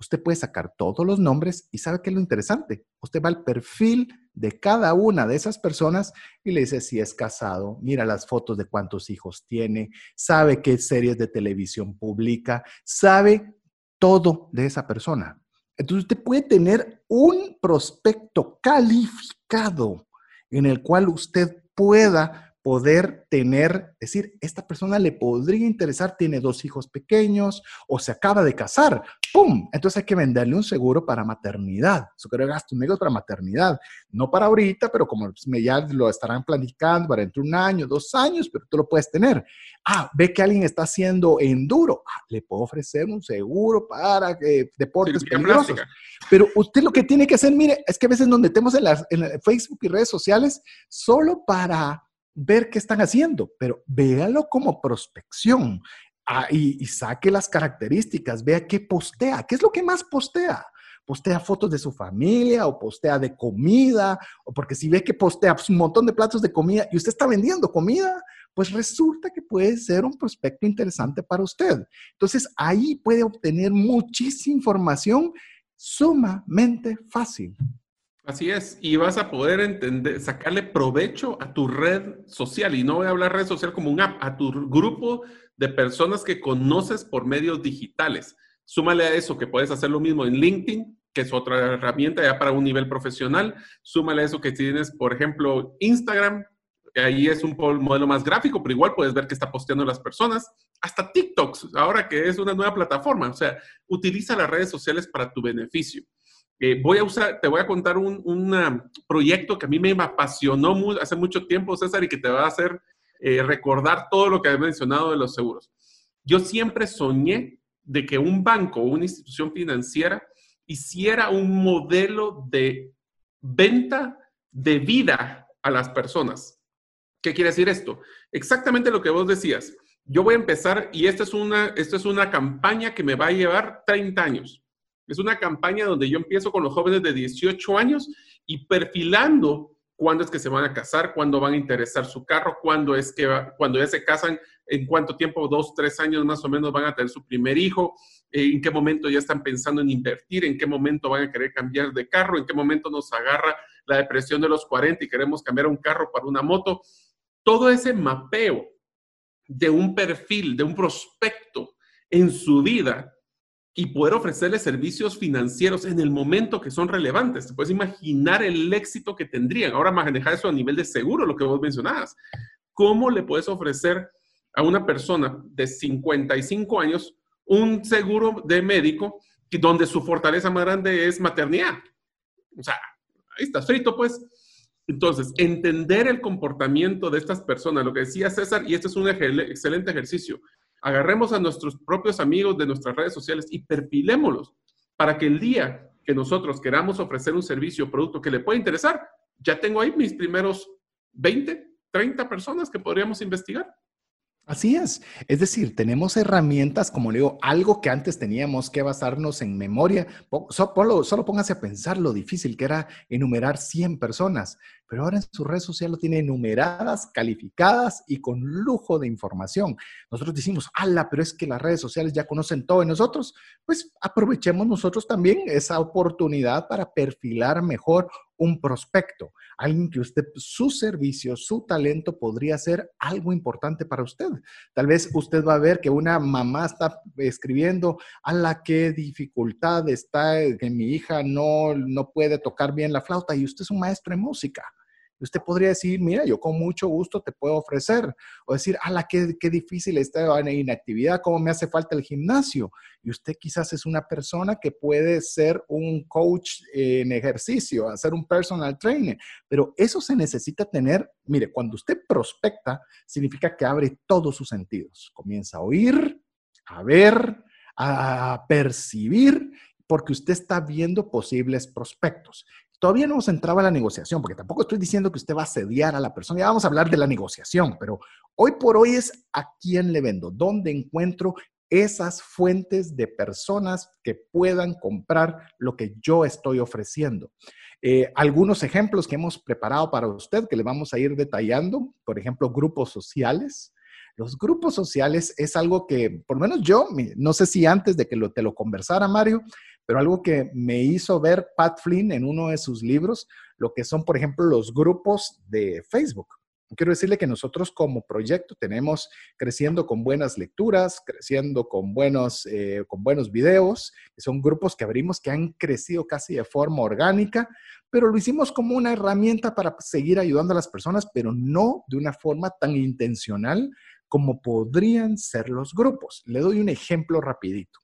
usted puede sacar todos los nombres y sabe qué es lo interesante. Usted va al perfil de cada una de esas personas y le dice si es casado, mira las fotos de cuántos hijos tiene, sabe qué series de televisión publica, sabe todo de esa persona. Entonces usted puede tener un prospecto calificado en el cual usted pueda poder tener, decir, esta persona le podría interesar, tiene dos hijos pequeños o se acaba de casar, ¡pum! Entonces hay que venderle un seguro para maternidad, eso creo gasto un para maternidad, no para ahorita, pero como ya lo estarán planificando para entre un año, dos años, pero tú lo puedes tener. Ah, ve que alguien está haciendo enduro, ah, le puedo ofrecer un seguro para eh, deportes peligrosos. Pero usted lo que tiene que hacer, mire, es que a veces nos metemos en, las, en Facebook y redes sociales solo para ver qué están haciendo, pero véalo como prospección ah, y, y, saque las características, vea qué postea, qué es lo que más postea. Postea fotos de su familia o postea de comida, o porque si ve que postea pues, un montón de platos de comida y usted está vendiendo comida, pues resulta que puede ser un prospecto interesante para usted. Entonces ahí puede obtener muchísima información sumamente fácil. Así es, y vas a poder entender, sacarle provecho a tu red social, y no voy a hablar red social como un app, a tu grupo de personas que conoces por medios digitales. Súmale a eso que puedes hacer lo mismo en LinkedIn, que es otra herramienta ya para un nivel profesional. Súmale a eso que tienes, por ejemplo, Instagram, ahí es un modelo más gráfico, pero igual puedes ver que está posteando las personas. Hasta TikToks, ahora que es una nueva plataforma. O sea, utiliza las redes sociales para tu beneficio. Eh, voy a usar, te voy a contar un, proyecto que a mí me apasionó hace mucho tiempo, César, y que te va a hacer eh, recordar todo lo que he mencionado de los seguros. Yo siempre soñé de que un banco o una institución financiera hiciera un modelo de venta de vida a las personas. ¿Qué quiere decir esto? Exactamente lo que vos decías. Yo voy a empezar y esta es una, esta es una campaña que me va a llevar 30 años. Es una campaña donde yo empiezo con los jóvenes de 18 años y perfilando cuándo es que se van a casar, cuándo van a interesar su carro, cuándo es que cuando ya se casan, en cuánto tiempo, dos, tres años más o menos van a tener su primer hijo, eh, en qué momento ya están pensando en invertir, en qué momento van a querer cambiar de carro, en qué momento nos agarra la depresión de los 40 y queremos cambiar un carro para una moto. Todo ese mapeo de un perfil, de un prospecto en su vida, y poder ofrecerle servicios financieros en el momento que son relevantes. Te puedes imaginar el éxito que tendrían. Ahora manejar eso a nivel de seguro, lo que vos mencionabas. ¿Cómo le puedes ofrecer a una persona de 55 años un seguro de médico donde su fortaleza más grande es maternidad? O sea, ahí está frito, pues. Entonces, entender el comportamiento de estas personas, lo que decía César, y este es un excelente ejercicio, agarremos a nuestros propios amigos de nuestras redes sociales y perfilémoslos para que el día que nosotros queramos ofrecer un servicio o producto que le pueda interesar, ya tengo ahí mis primeros 20, 30 personas que podríamos investigar. Así es. Es decir, tenemos herramientas, como digo, algo que antes teníamos que basarnos en memoria. Solo, solo póngase a pensar lo difícil que era enumerar 100 personas, pero ahora en su red social lo tiene enumeradas, calificadas y con lujo de información. Nosotros decimos, ala, pero es que las redes sociales ya conocen todo de nosotros. Pues aprovechemos nosotros también esa oportunidad para perfilar mejor un prospecto, alguien que usted, su servicio, su talento podría ser algo importante para usted. Tal vez usted va a ver que una mamá está escribiendo, a la que dificultad está que mi hija no, no puede tocar bien la flauta y usted es un maestro de música usted podría decir, mira, yo con mucho gusto te puedo ofrecer. O decir, ala, qué, qué difícil esta inactividad, cómo me hace falta el gimnasio. Y usted quizás es una persona que puede ser un coach en ejercicio, hacer un personal trainer. Pero eso se necesita tener, mire, cuando usted prospecta, significa que abre todos sus sentidos. Comienza a oír, a ver, a percibir porque usted está viendo posibles prospectos. Todavía no hemos entrado a la negociación, porque tampoco estoy diciendo que usted va a sediar a la persona. Ya vamos a hablar de la negociación, pero hoy por hoy es a quién le vendo, dónde encuentro esas fuentes de personas que puedan comprar lo que yo estoy ofreciendo. Eh, algunos ejemplos que hemos preparado para usted que le vamos a ir detallando, por ejemplo, grupos sociales. Los grupos sociales es algo que, por lo menos yo, no sé si antes de que lo, te lo conversara, Mario, pero algo que me hizo ver Pat Flynn en uno de sus libros, lo que son, por ejemplo, los grupos de Facebook. Quiero decirle que nosotros como proyecto tenemos creciendo con buenas lecturas, creciendo con buenos, eh, con buenos videos, son grupos que abrimos que han crecido casi de forma orgánica, pero lo hicimos como una herramienta para seguir ayudando a las personas, pero no de una forma tan intencional como podrían ser los grupos. Le doy un ejemplo rapidito.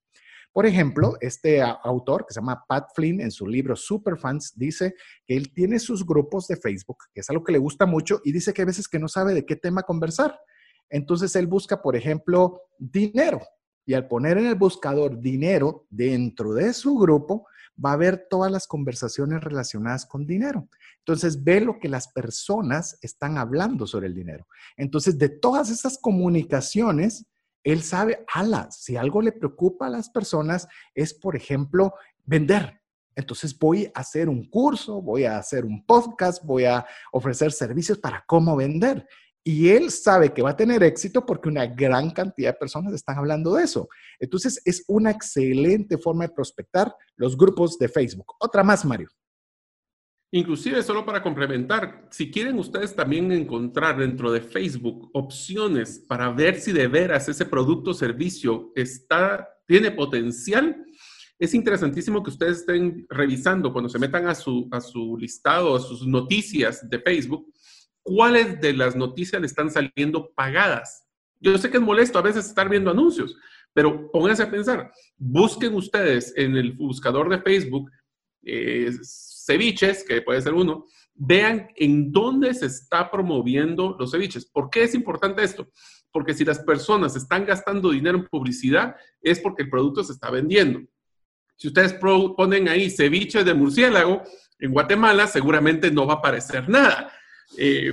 Por ejemplo, este autor que se llama Pat Flynn en su libro Superfans dice que él tiene sus grupos de Facebook, que es algo que le gusta mucho, y dice que a veces que no sabe de qué tema conversar. Entonces él busca, por ejemplo, dinero. Y al poner en el buscador dinero dentro de su grupo, va a ver todas las conversaciones relacionadas con dinero. Entonces ve lo que las personas están hablando sobre el dinero. Entonces de todas esas comunicaciones, él sabe, ala, si algo le preocupa a las personas es, por ejemplo, vender. Entonces voy a hacer un curso, voy a hacer un podcast, voy a ofrecer servicios para cómo vender. Y él sabe que va a tener éxito porque una gran cantidad de personas están hablando de eso. Entonces es una excelente forma de prospectar los grupos de Facebook. Otra más, Mario. Inclusive, solo para complementar, si quieren ustedes también encontrar dentro de Facebook opciones para ver si de veras ese producto o servicio está, tiene potencial, es interesantísimo que ustedes estén revisando cuando se metan a su, a su listado, a sus noticias de Facebook, cuáles de las noticias le están saliendo pagadas. Yo sé que es molesto a veces estar viendo anuncios, pero pónganse a pensar, busquen ustedes en el buscador de Facebook eh, ceviches, que puede ser uno, vean en dónde se está promoviendo los ceviches. ¿Por qué es importante esto? Porque si las personas están gastando dinero en publicidad, es porque el producto se está vendiendo. Si ustedes ponen ahí ceviche de murciélago, en Guatemala seguramente no va a aparecer nada. Eh,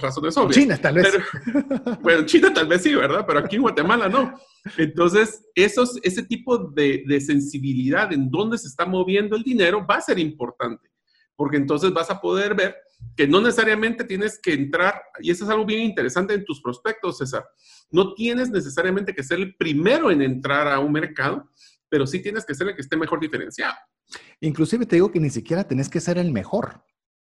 razones obvias. China tal vez. bueno, China tal vez sí, ¿verdad? Pero aquí en Guatemala no. Entonces, esos, ese tipo de, de sensibilidad en dónde se está moviendo el dinero va a ser importante, porque entonces vas a poder ver que no necesariamente tienes que entrar, y eso es algo bien interesante en tus prospectos, César, no tienes necesariamente que ser el primero en entrar a un mercado, pero sí tienes que ser el que esté mejor diferenciado. Inclusive te digo que ni siquiera tenés que ser el mejor.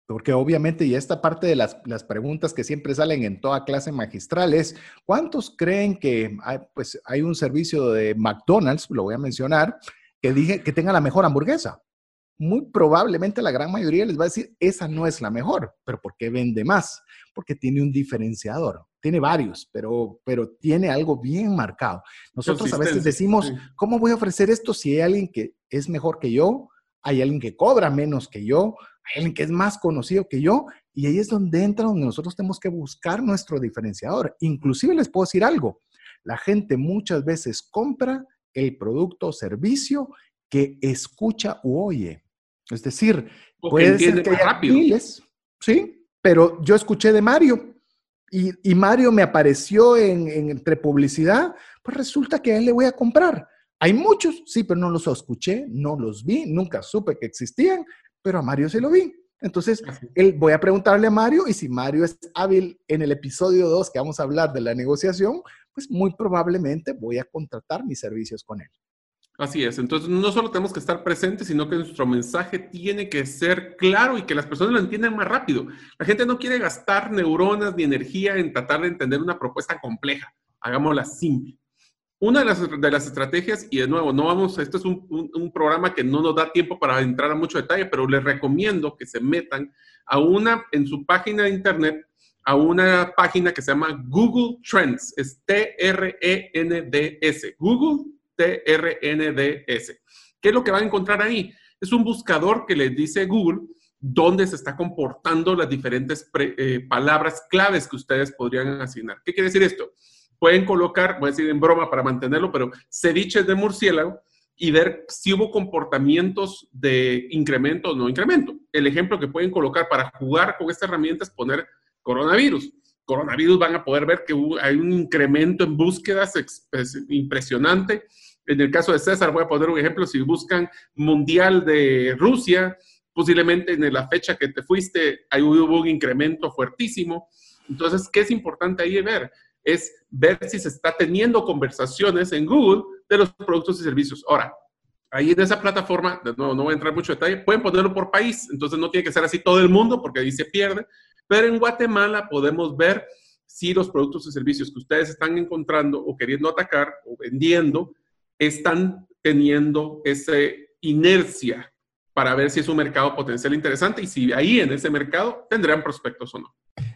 Porque obviamente, y esta parte de las, preguntas que siempre salen en toda clase magistral es, ¿cuántos creen que hay, pues, hay un servicio de McDonald's, lo voy a mencionar, que, dije, que tenga la mejor hamburguesa? Muy probablemente la gran mayoría les va a decir, esa no es la mejor, pero ¿por qué vende más? Porque tiene un diferenciador, tiene varios, pero, pero tiene algo bien marcado. Nosotros a veces decimos, ¿cómo voy a ofrecer esto si hay alguien que es mejor que yo? Hay alguien que cobra menos que yo, hay alguien que es más conocido que yo, y ahí es donde entra donde nosotros tenemos que buscar nuestro diferenciador. Inclusive les puedo decir algo, la gente muchas veces compra el producto o servicio que escucha u oye. Es decir, puede ser que haya miles, ¿sí? Pero yo escuché de Mario y, Mario me apareció en, entre publicidad, pues resulta que a él le voy a comprar. Hay muchos, sí, pero no los escuché, no los vi, nunca supe que existían, pero a Mario se lo vi. Entonces, él, voy a preguntarle a Mario y si Mario es hábil en el episodio 2 que vamos a hablar de la negociación, pues muy probablemente voy a contratar mis servicios con él. Así es, entonces no solo tenemos que estar presentes, sino que nuestro mensaje tiene que ser claro y que las personas lo entiendan más rápido. La gente no quiere gastar neuronas ni energía en tratar de entender una propuesta compleja, hagámosla simple. Una de las, estrategias, y de nuevo, no vamos, esto es un, programa que no nos da tiempo para entrar a mucho detalle, pero les recomiendo que se metan a una, en su página de internet, a una página que se llama Google Trends, es T-R-E-N-D-S, Google T-R-N-D-S. ¿Qué es lo que van a encontrar ahí? Es un buscador que les dice Google dónde se está comportando las diferentes eh, palabras claves que ustedes podrían asignar. ¿Qué quiere decir esto? Pueden colocar, voy a decir en broma para mantenerlo, pero ceviches de murciélago y ver si hubo comportamientos de incremento o no incremento. El ejemplo que pueden colocar para jugar con esta herramienta es poner coronavirus. Coronavirus van a poder ver que hay un incremento en búsquedas impresionante. En el caso de César, voy a poner un ejemplo, si buscan Mundial de Rusia, posiblemente en la fecha que te fuiste, ahí hubo un incremento fuertísimo. Entonces, ¿qué es importante ahí ver? Es ver si se está teniendo conversaciones en Google de los productos y servicios. Ahora, ahí en esa plataforma, no, no voy a entrar mucho detalle, pueden ponerlo por país, entonces no tiene que ser así todo el mundo porque ahí se pierde, pero en Guatemala podemos ver si los productos y servicios que ustedes están encontrando o queriendo atacar o vendiendo están teniendo esa inercia para ver si es un mercado potencial interesante y si ahí en ese mercado tendrán prospectos o no.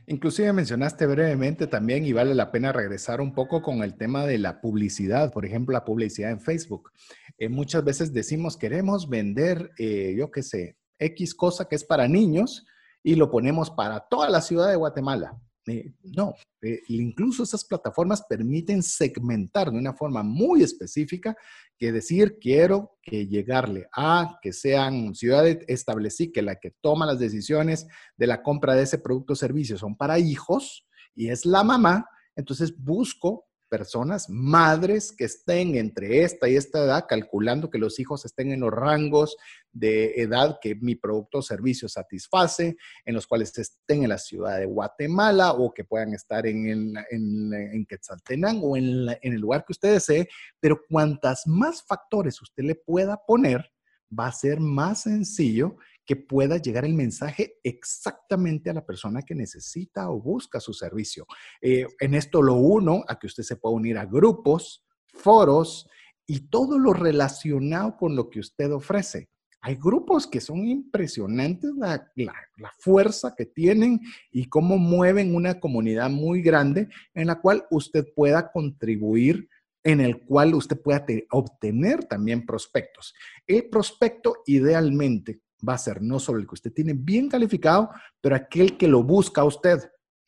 Inclusive mencionaste brevemente también y vale la pena regresar un poco con el tema de la publicidad, por ejemplo, la publicidad en Facebook. Eh, muchas veces decimos queremos vender, eh, yo qué sé, X cosa que es para niños, y lo ponemos para toda la ciudad de Guatemala. Eh, no, eh, incluso esas plataformas permiten segmentar de una forma muy específica que decir quiero que llegarle a que sean ciudades establecí que la que toma las decisiones de la compra de ese producto o servicio son para hijos y es la mamá, entonces busco personas, madres que estén entre esta y esta edad, calculando que los hijos estén en los rangos de edad que mi producto o servicio satisface, en los cuales estén en la ciudad de Guatemala o que puedan estar en, en, en Quetzaltenango o en, en el lugar que usted desee, pero cuantas más factores usted le pueda poner, va a ser más sencillo que pueda llegar el mensaje exactamente a la persona que necesita o busca su servicio. Eh, en esto lo uno a que usted se pueda unir a grupos, foros y todo lo relacionado con lo que usted ofrece. Hay grupos que son impresionantes la, la, fuerza que tienen y cómo mueven una comunidad muy grande en la cual usted pueda contribuir en el cual usted pueda obtener también prospectos. El prospecto idealmente va a ser no solo el que usted tiene bien calificado, pero aquel que lo busca usted,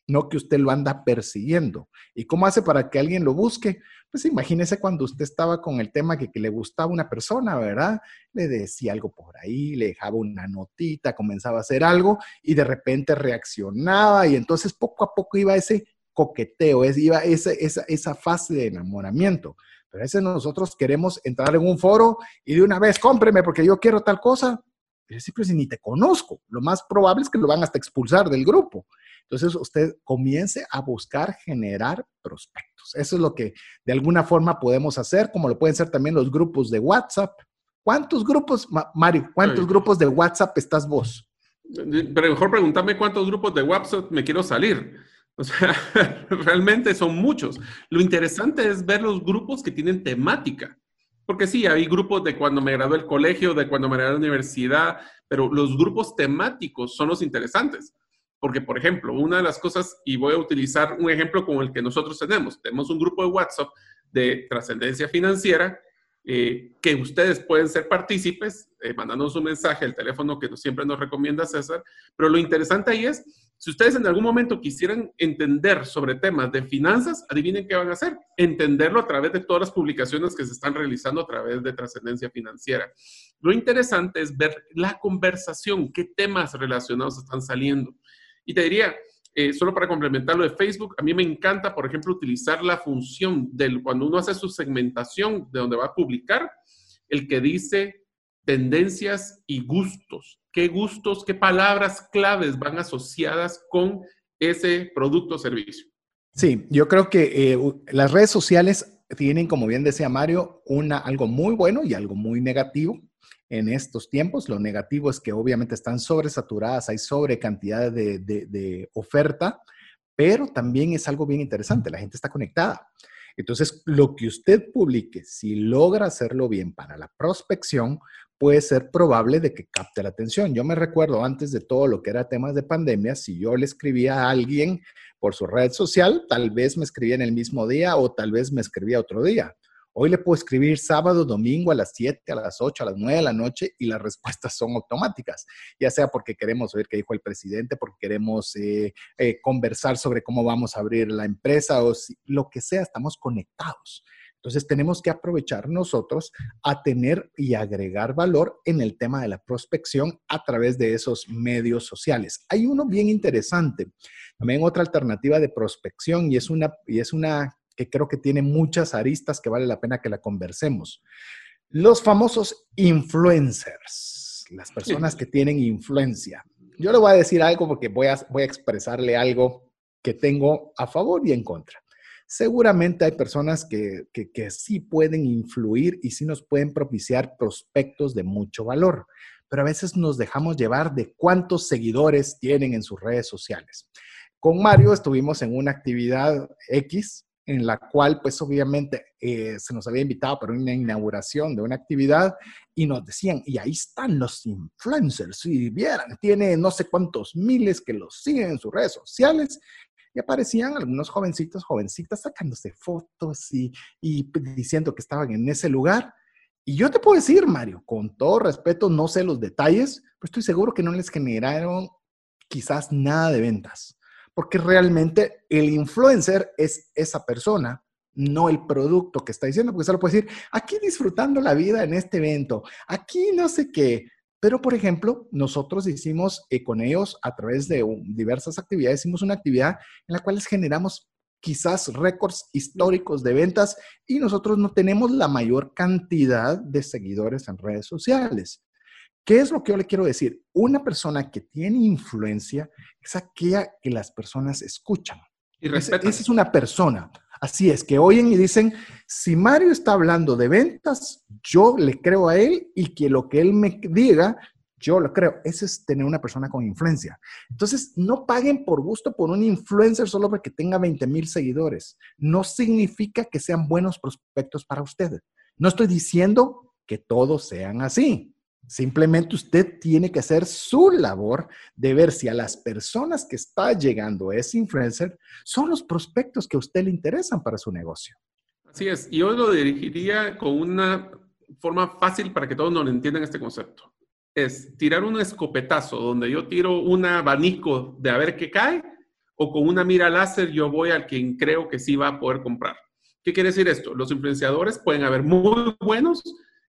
no que usted lo anda persiguiendo. ¿Y cómo hace para que alguien lo busque? Pues imagínese cuando usted estaba con el tema que, le gustaba una persona, ¿verdad? Le decía algo por ahí, le dejaba una notita, comenzaba a hacer algo y de repente reaccionaba y entonces poco a poco iba ese coqueteo, iba esa, esa, esa fase de enamoramiento. Pero a veces nosotros queremos entrar en un foro y de una vez, cómpreme porque yo quiero tal cosa. Pero si ni te conozco, lo más probable es que lo van hasta expulsar del grupo. Entonces usted comience a buscar generar prospectos. Eso es lo que de alguna forma podemos hacer, como lo pueden ser también los grupos de WhatsApp. ¿Cuántos grupos, Mario, cuántos grupos de WhatsApp estás vos? Pero mejor pregúntame cuántos grupos de WhatsApp me quiero salir. O sea, realmente son muchos. Lo interesante es ver los grupos que tienen temática. Porque sí, hay grupos de cuando me gradué del colegio, de cuando me gradué la universidad, pero los grupos temáticos son los interesantes. Porque, por ejemplo, una de las cosas, y voy a utilizar un ejemplo como el que nosotros tenemos, tenemos un grupo de WhatsApp de trascendencia financiera eh, que ustedes pueden ser partícipes, eh, mandándonos un mensaje al teléfono que siempre nos recomienda César. Pero lo interesante ahí es, si ustedes en algún momento quisieran entender sobre temas de finanzas, adivinen qué van a hacer. Entenderlo a través de todas las publicaciones que se están realizando a través de trascendencia financiera. Lo interesante es ver la conversación, qué temas relacionados están saliendo. Y te diría, eh, solo para complementar lo de Facebook, a mí me encanta, por ejemplo, utilizar la función del cuando uno hace su segmentación de donde va a publicar, el que dice tendencias y gustos. ¿Qué gustos, qué palabras claves van asociadas con ese producto o servicio? Sí, yo creo que eh, las redes sociales tienen, como bien decía Mario, una, algo muy bueno y algo muy negativo en estos tiempos. Lo negativo es que obviamente están sobresaturadas, hay sobre cantidad de, oferta, pero también es algo bien interesante, la gente está conectada. Entonces, lo que usted publique, si logra hacerlo bien para la prospección, puede ser probable de que capte la atención. Yo me recuerdo antes de todo lo que era temas de pandemia, si yo le escribía a alguien por su red social, tal vez me escribía en el mismo día o tal vez me escribía otro día. Hoy le puedo escribir sábado, domingo a las 7, a las 8, a las 9 de la noche y las respuestas son automáticas, ya sea porque queremos oír qué dijo el presidente, porque queremos eh, eh, conversar sobre cómo vamos a abrir la empresa o lo que sea, estamos conectados. Entonces tenemos que aprovechar nosotros a tener y agregar valor en el tema de la prospección a través de esos medios sociales. Hay uno bien interesante, también otra alternativa de prospección y es una, y es una que creo que tiene muchas aristas que vale la pena que la conversemos. Los famosos influencers, las personas que tienen influencia. Yo le voy a decir algo porque voy a, voy a expresarle algo que tengo a favor y en contra. Seguramente hay personas que, que, sí pueden influir y sí nos pueden propiciar prospectos de mucho valor, pero a veces nos dejamos llevar de cuántos seguidores tienen en sus redes sociales. Con Mario estuvimos en una actividad X en la cual pues obviamente eh, se nos había invitado para una inauguración de una actividad y nos decían, y ahí están los influencers, si vieran, tiene no sé cuántos miles que los siguen en sus redes sociales. Y aparecían algunos jovencitos, jovencitas sacándose fotos y, y diciendo que estaban en ese lugar. Y yo te puedo decir, Mario, con todo respeto, no sé los detalles, pero estoy seguro que no les generaron quizás nada de ventas porque realmente el influencer es esa persona, no el producto que está diciendo, porque solo puede decir, aquí disfrutando la vida en este evento, aquí no sé qué. Pero, por ejemplo, nosotros hicimos eh, con ellos, a través de diversas actividades, hicimos una actividad en la cual generamos quizás récords históricos de ventas y nosotros no tenemos la mayor cantidad de seguidores en redes sociales. ¿Qué es lo que yo le quiero decir? Una persona que tiene influencia es aquella que las personas escuchan. Y respetan. Esa es una persona. Así es, que oyen y dicen, si Mario está hablando de ventas, yo le creo a él y que lo que él me diga, yo lo creo. Eso es tener una persona con influencia. Entonces, no paguen por gusto por un influencer solo porque tenga 20 mil seguidores. No significa que sean buenos prospectos para ustedes. No estoy diciendo que todos sean así. Simplemente usted tiene que hacer su labor de ver si a las personas que está llegando ese influencer son los prospectos que a usted le interesan para su negocio. Así es, y yo lo dirigiría con una forma fácil para que todos nos entiendan este concepto. Es tirar un escopetazo donde yo tiro un abanico de a ver qué cae o con una mira láser yo voy al quien creo que sí va a poder comprar. ¿Qué quiere decir esto? Los influenciadores pueden haber muy buenos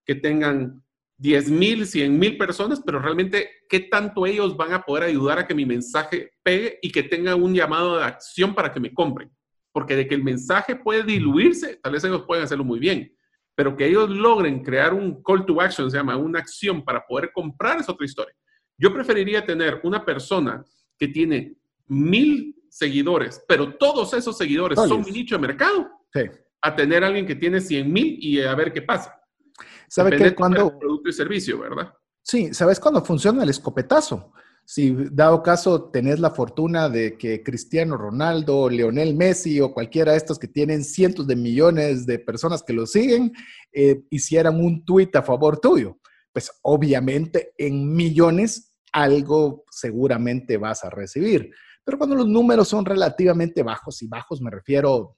que tengan 10 mil, 100 mil personas, pero realmente qué tanto ellos van a poder ayudar a que mi mensaje pegue y que tenga un llamado de acción para que me compren. Porque de que el mensaje puede diluirse, tal vez ellos pueden hacerlo muy bien, pero que ellos logren crear un call to action, se llama, una acción para poder comprar es otra historia. Yo preferiría tener una persona que tiene mil seguidores, pero todos esos seguidores son mi nicho de mercado, a tener alguien que tiene 100 mil y a ver qué pasa. ¿Sabe que cuando... Producto y servicio, ¿verdad? Sí, ¿sabes cuándo funciona el escopetazo? Si dado caso tenés la fortuna de que Cristiano Ronaldo, Leonel Messi o cualquiera de estos que tienen cientos de millones de personas que lo siguen, eh, hicieran un tuit a favor tuyo, pues obviamente en millones algo seguramente vas a recibir. Pero cuando los números son relativamente bajos, y bajos me refiero,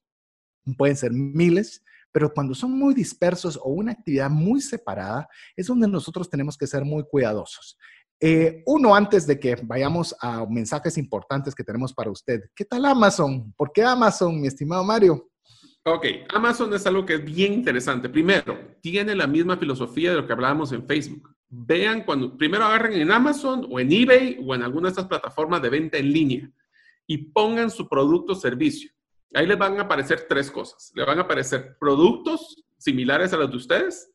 pueden ser miles, Pero cuando son muy dispersos o una actividad muy separada, es donde nosotros tenemos que ser muy cuidadosos. Eh, uno, antes de que vayamos a mensajes importantes que tenemos para usted, ¿qué tal Amazon? ¿Por qué Amazon, mi estimado Mario? Ok, Amazon es algo que es bien interesante. Primero, tiene la misma filosofía de lo que hablábamos en Facebook. Vean cuando, primero agarren en Amazon o en eBay o en alguna de estas plataformas de venta en línea y pongan su producto o servicio. Ahí les van a aparecer tres cosas. Le van a aparecer productos similares a los de ustedes,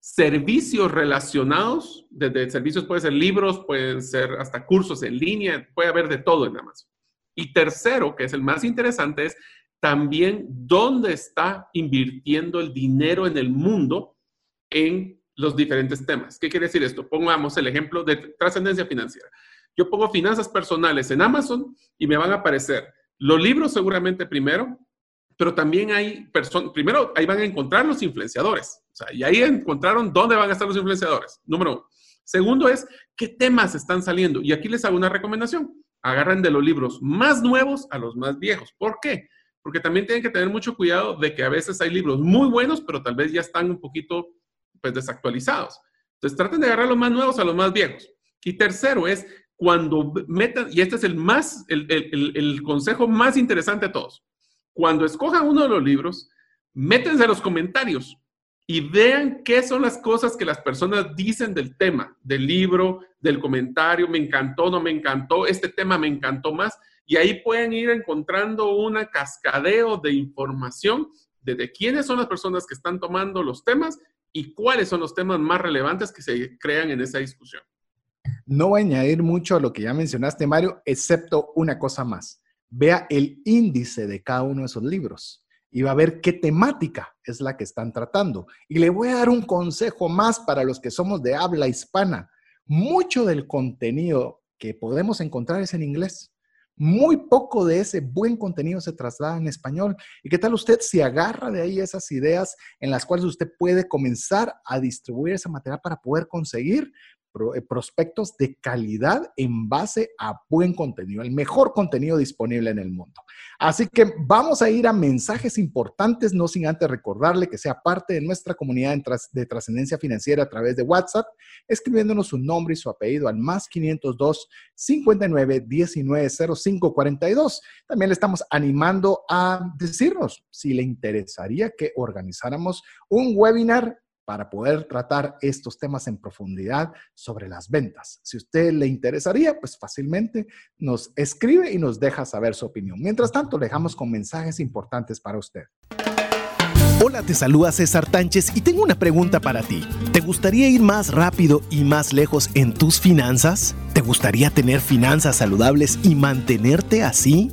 servicios relacionados, desde servicios pueden ser libros, pueden ser hasta cursos en línea, puede haber de todo en Amazon. Y tercero, que es el más interesante, es también dónde está invirtiendo el dinero en el mundo en los diferentes temas. ¿Qué quiere decir esto? Pongamos el ejemplo de trascendencia financiera. Yo pongo finanzas personales en Amazon y me van a aparecer los libros seguramente primero, pero también hay personas, primero ahí van a encontrar los influenciadores. O sea, y ahí encontraron dónde van a estar los influenciadores. Número uno. Segundo es, ¿qué temas están saliendo? Y aquí les hago una recomendación. Agarren de los libros más nuevos a los más viejos. ¿Por qué? Porque también tienen que tener mucho cuidado de que a veces hay libros muy buenos, pero tal vez ya están un poquito pues, desactualizados. Entonces traten de agarrar los más nuevos a los más viejos. Y tercero es, cuando metan, y este es el más, el, consejo más interesante de todos, cuando escojan uno de los libros, métense en los comentarios y vean qué son las cosas que las personas dicen del tema, del libro, del comentario, me encantó, no me encantó, este tema me encantó más, y ahí pueden ir encontrando una cascadeo de información de quiénes son las personas que están tomando los temas y cuáles son los temas más relevantes que se crean en esa discusión. No voy a añadir mucho a lo que ya mencionaste, Mario, excepto una cosa más. Vea el índice de cada uno de esos libros y va a ver qué temática es la que están tratando. Y le voy a dar un consejo más para los que somos de habla hispana. Mucho del contenido que podemos encontrar es en inglés. Muy poco de ese buen contenido se traslada en español. ¿Y qué tal usted si agarra de ahí esas ideas en las cuales usted puede comenzar a distribuir esa material para poder conseguir prospectos de calidad en base a buen contenido, el mejor contenido disponible en el mundo. Así que vamos a ir a mensajes importantes, no sin antes recordarle que sea parte de nuestra comunidad de trascendencia financiera a través de WhatsApp, escribiéndonos su nombre y su apellido al más 502 59 19 05 42. También le estamos animando a decirnos si le interesaría que organizáramos un webinar para poder tratar estos temas en profundidad sobre las ventas. Si a usted le interesaría, pues fácilmente nos escribe y nos deja saber su opinión. Mientras tanto, dejamos con mensajes importantes para usted. Hola, te saluda César Tánchez y tengo una pregunta para ti. ¿Te gustaría ir más rápido y más lejos en tus finanzas? ¿Te gustaría tener finanzas saludables y mantenerte así?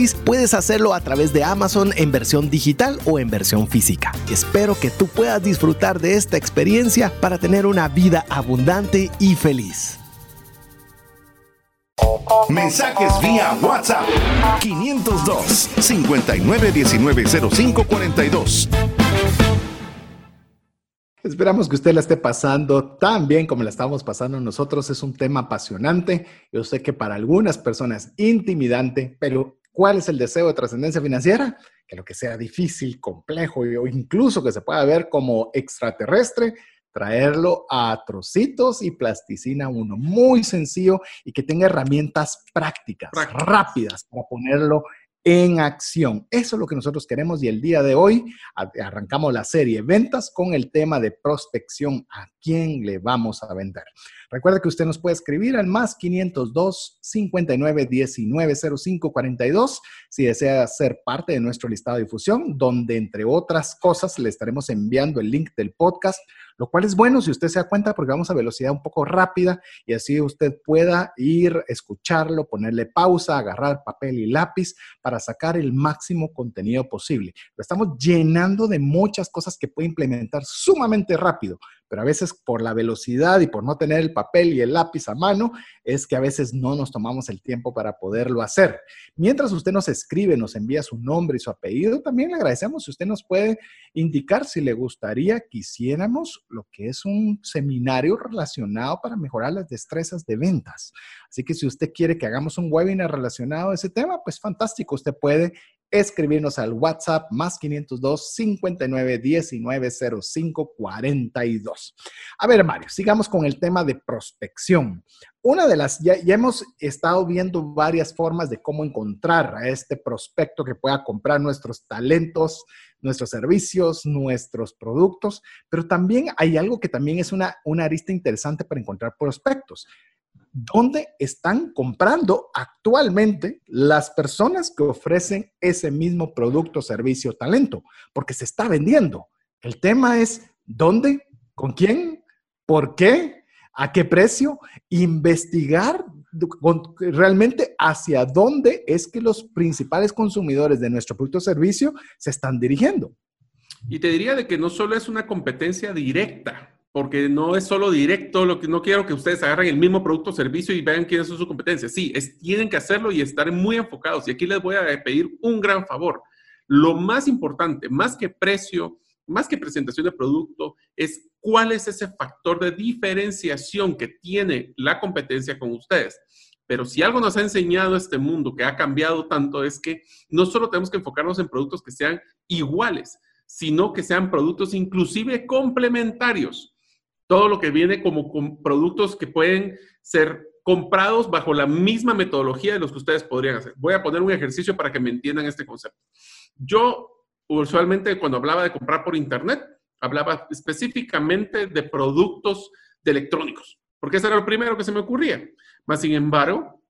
puedes hacerlo a través de Amazon en versión digital o en versión física. Espero que tú puedas disfrutar de esta experiencia para tener una vida abundante y feliz. Mensajes vía WhatsApp 502 59190542. Esperamos que usted la esté pasando tan bien como la estamos pasando nosotros. Es un tema apasionante. Yo sé que para algunas personas intimidante, pero ¿Cuál es el deseo de trascendencia financiera? Que lo que sea difícil, complejo o incluso que se pueda ver como extraterrestre, traerlo a trocitos y plasticina uno muy sencillo y que tenga herramientas prácticas, rápidas para ponerlo en acción. Eso es lo que nosotros queremos y el día de hoy arrancamos la serie Ventas con el tema de prospección. ¿A quién le vamos a vender? Recuerda que usted nos puede escribir al más 502 59 19 05 42 si desea ser parte de nuestro listado de difusión, donde entre otras cosas le estaremos enviando el link del podcast lo cual es bueno si usted se da cuenta porque vamos a velocidad un poco rápida y así usted pueda ir, escucharlo, ponerle pausa, agarrar papel y lápiz para sacar el máximo contenido posible. Lo estamos llenando de muchas cosas que puede implementar sumamente rápido, pero a veces por la velocidad y por no tener el papel y el lápiz a mano, es que a veces no nos tomamos el tiempo para poderlo hacer. Mientras usted nos escribe, nos envía su nombre y su apellido, también le agradecemos si usted nos puede indicar si le gustaría que hiciéramos lo que es un seminario relacionado para mejorar las destrezas de ventas. Así que si usted quiere que hagamos un webinar relacionado a ese tema, pues fantástico, usted puede escribirnos al WhatsApp más 502 59 19 05 42. A ver, Mario, sigamos con el tema de prospección. Una de las, ya, ya, hemos estado viendo varias formas de cómo encontrar a este prospecto que pueda comprar nuestros talentos, nuestros servicios, nuestros productos, pero también hay algo que también es una, una arista interesante para encontrar prospectos dónde están comprando actualmente las personas que ofrecen ese mismo producto, servicio, talento, porque se está vendiendo. El tema es dónde, con quién, por qué, a qué precio, investigar realmente hacia dónde es que los principales consumidores de nuestro producto o servicio se están dirigiendo. Y te diría de que no solo es una competencia directa, porque no es solo directo, lo que no quiero que ustedes agarren el mismo producto o servicio y vean quiénes son sus competencias. Sí, es, tienen que hacerlo y estar muy enfocados. Y aquí les voy a pedir un gran favor. Lo más importante, más que precio, más que presentación de producto, es cuál es ese factor de diferenciación que tiene la competencia con ustedes. Pero si algo nos ha enseñado este mundo que ha cambiado tanto es que no solo tenemos que enfocarnos en productos que sean iguales, sino que sean productos inclusive complementarios todo lo que viene como con productos que pueden ser comprados bajo la misma metodología de los que ustedes podrían hacer. Voy a poner un ejercicio para que me entiendan este concepto. Yo usualmente cuando hablaba de comprar por internet, hablaba específicamente de productos de electrónicos, porque ese era lo primero que se me ocurría. Más sin embargo,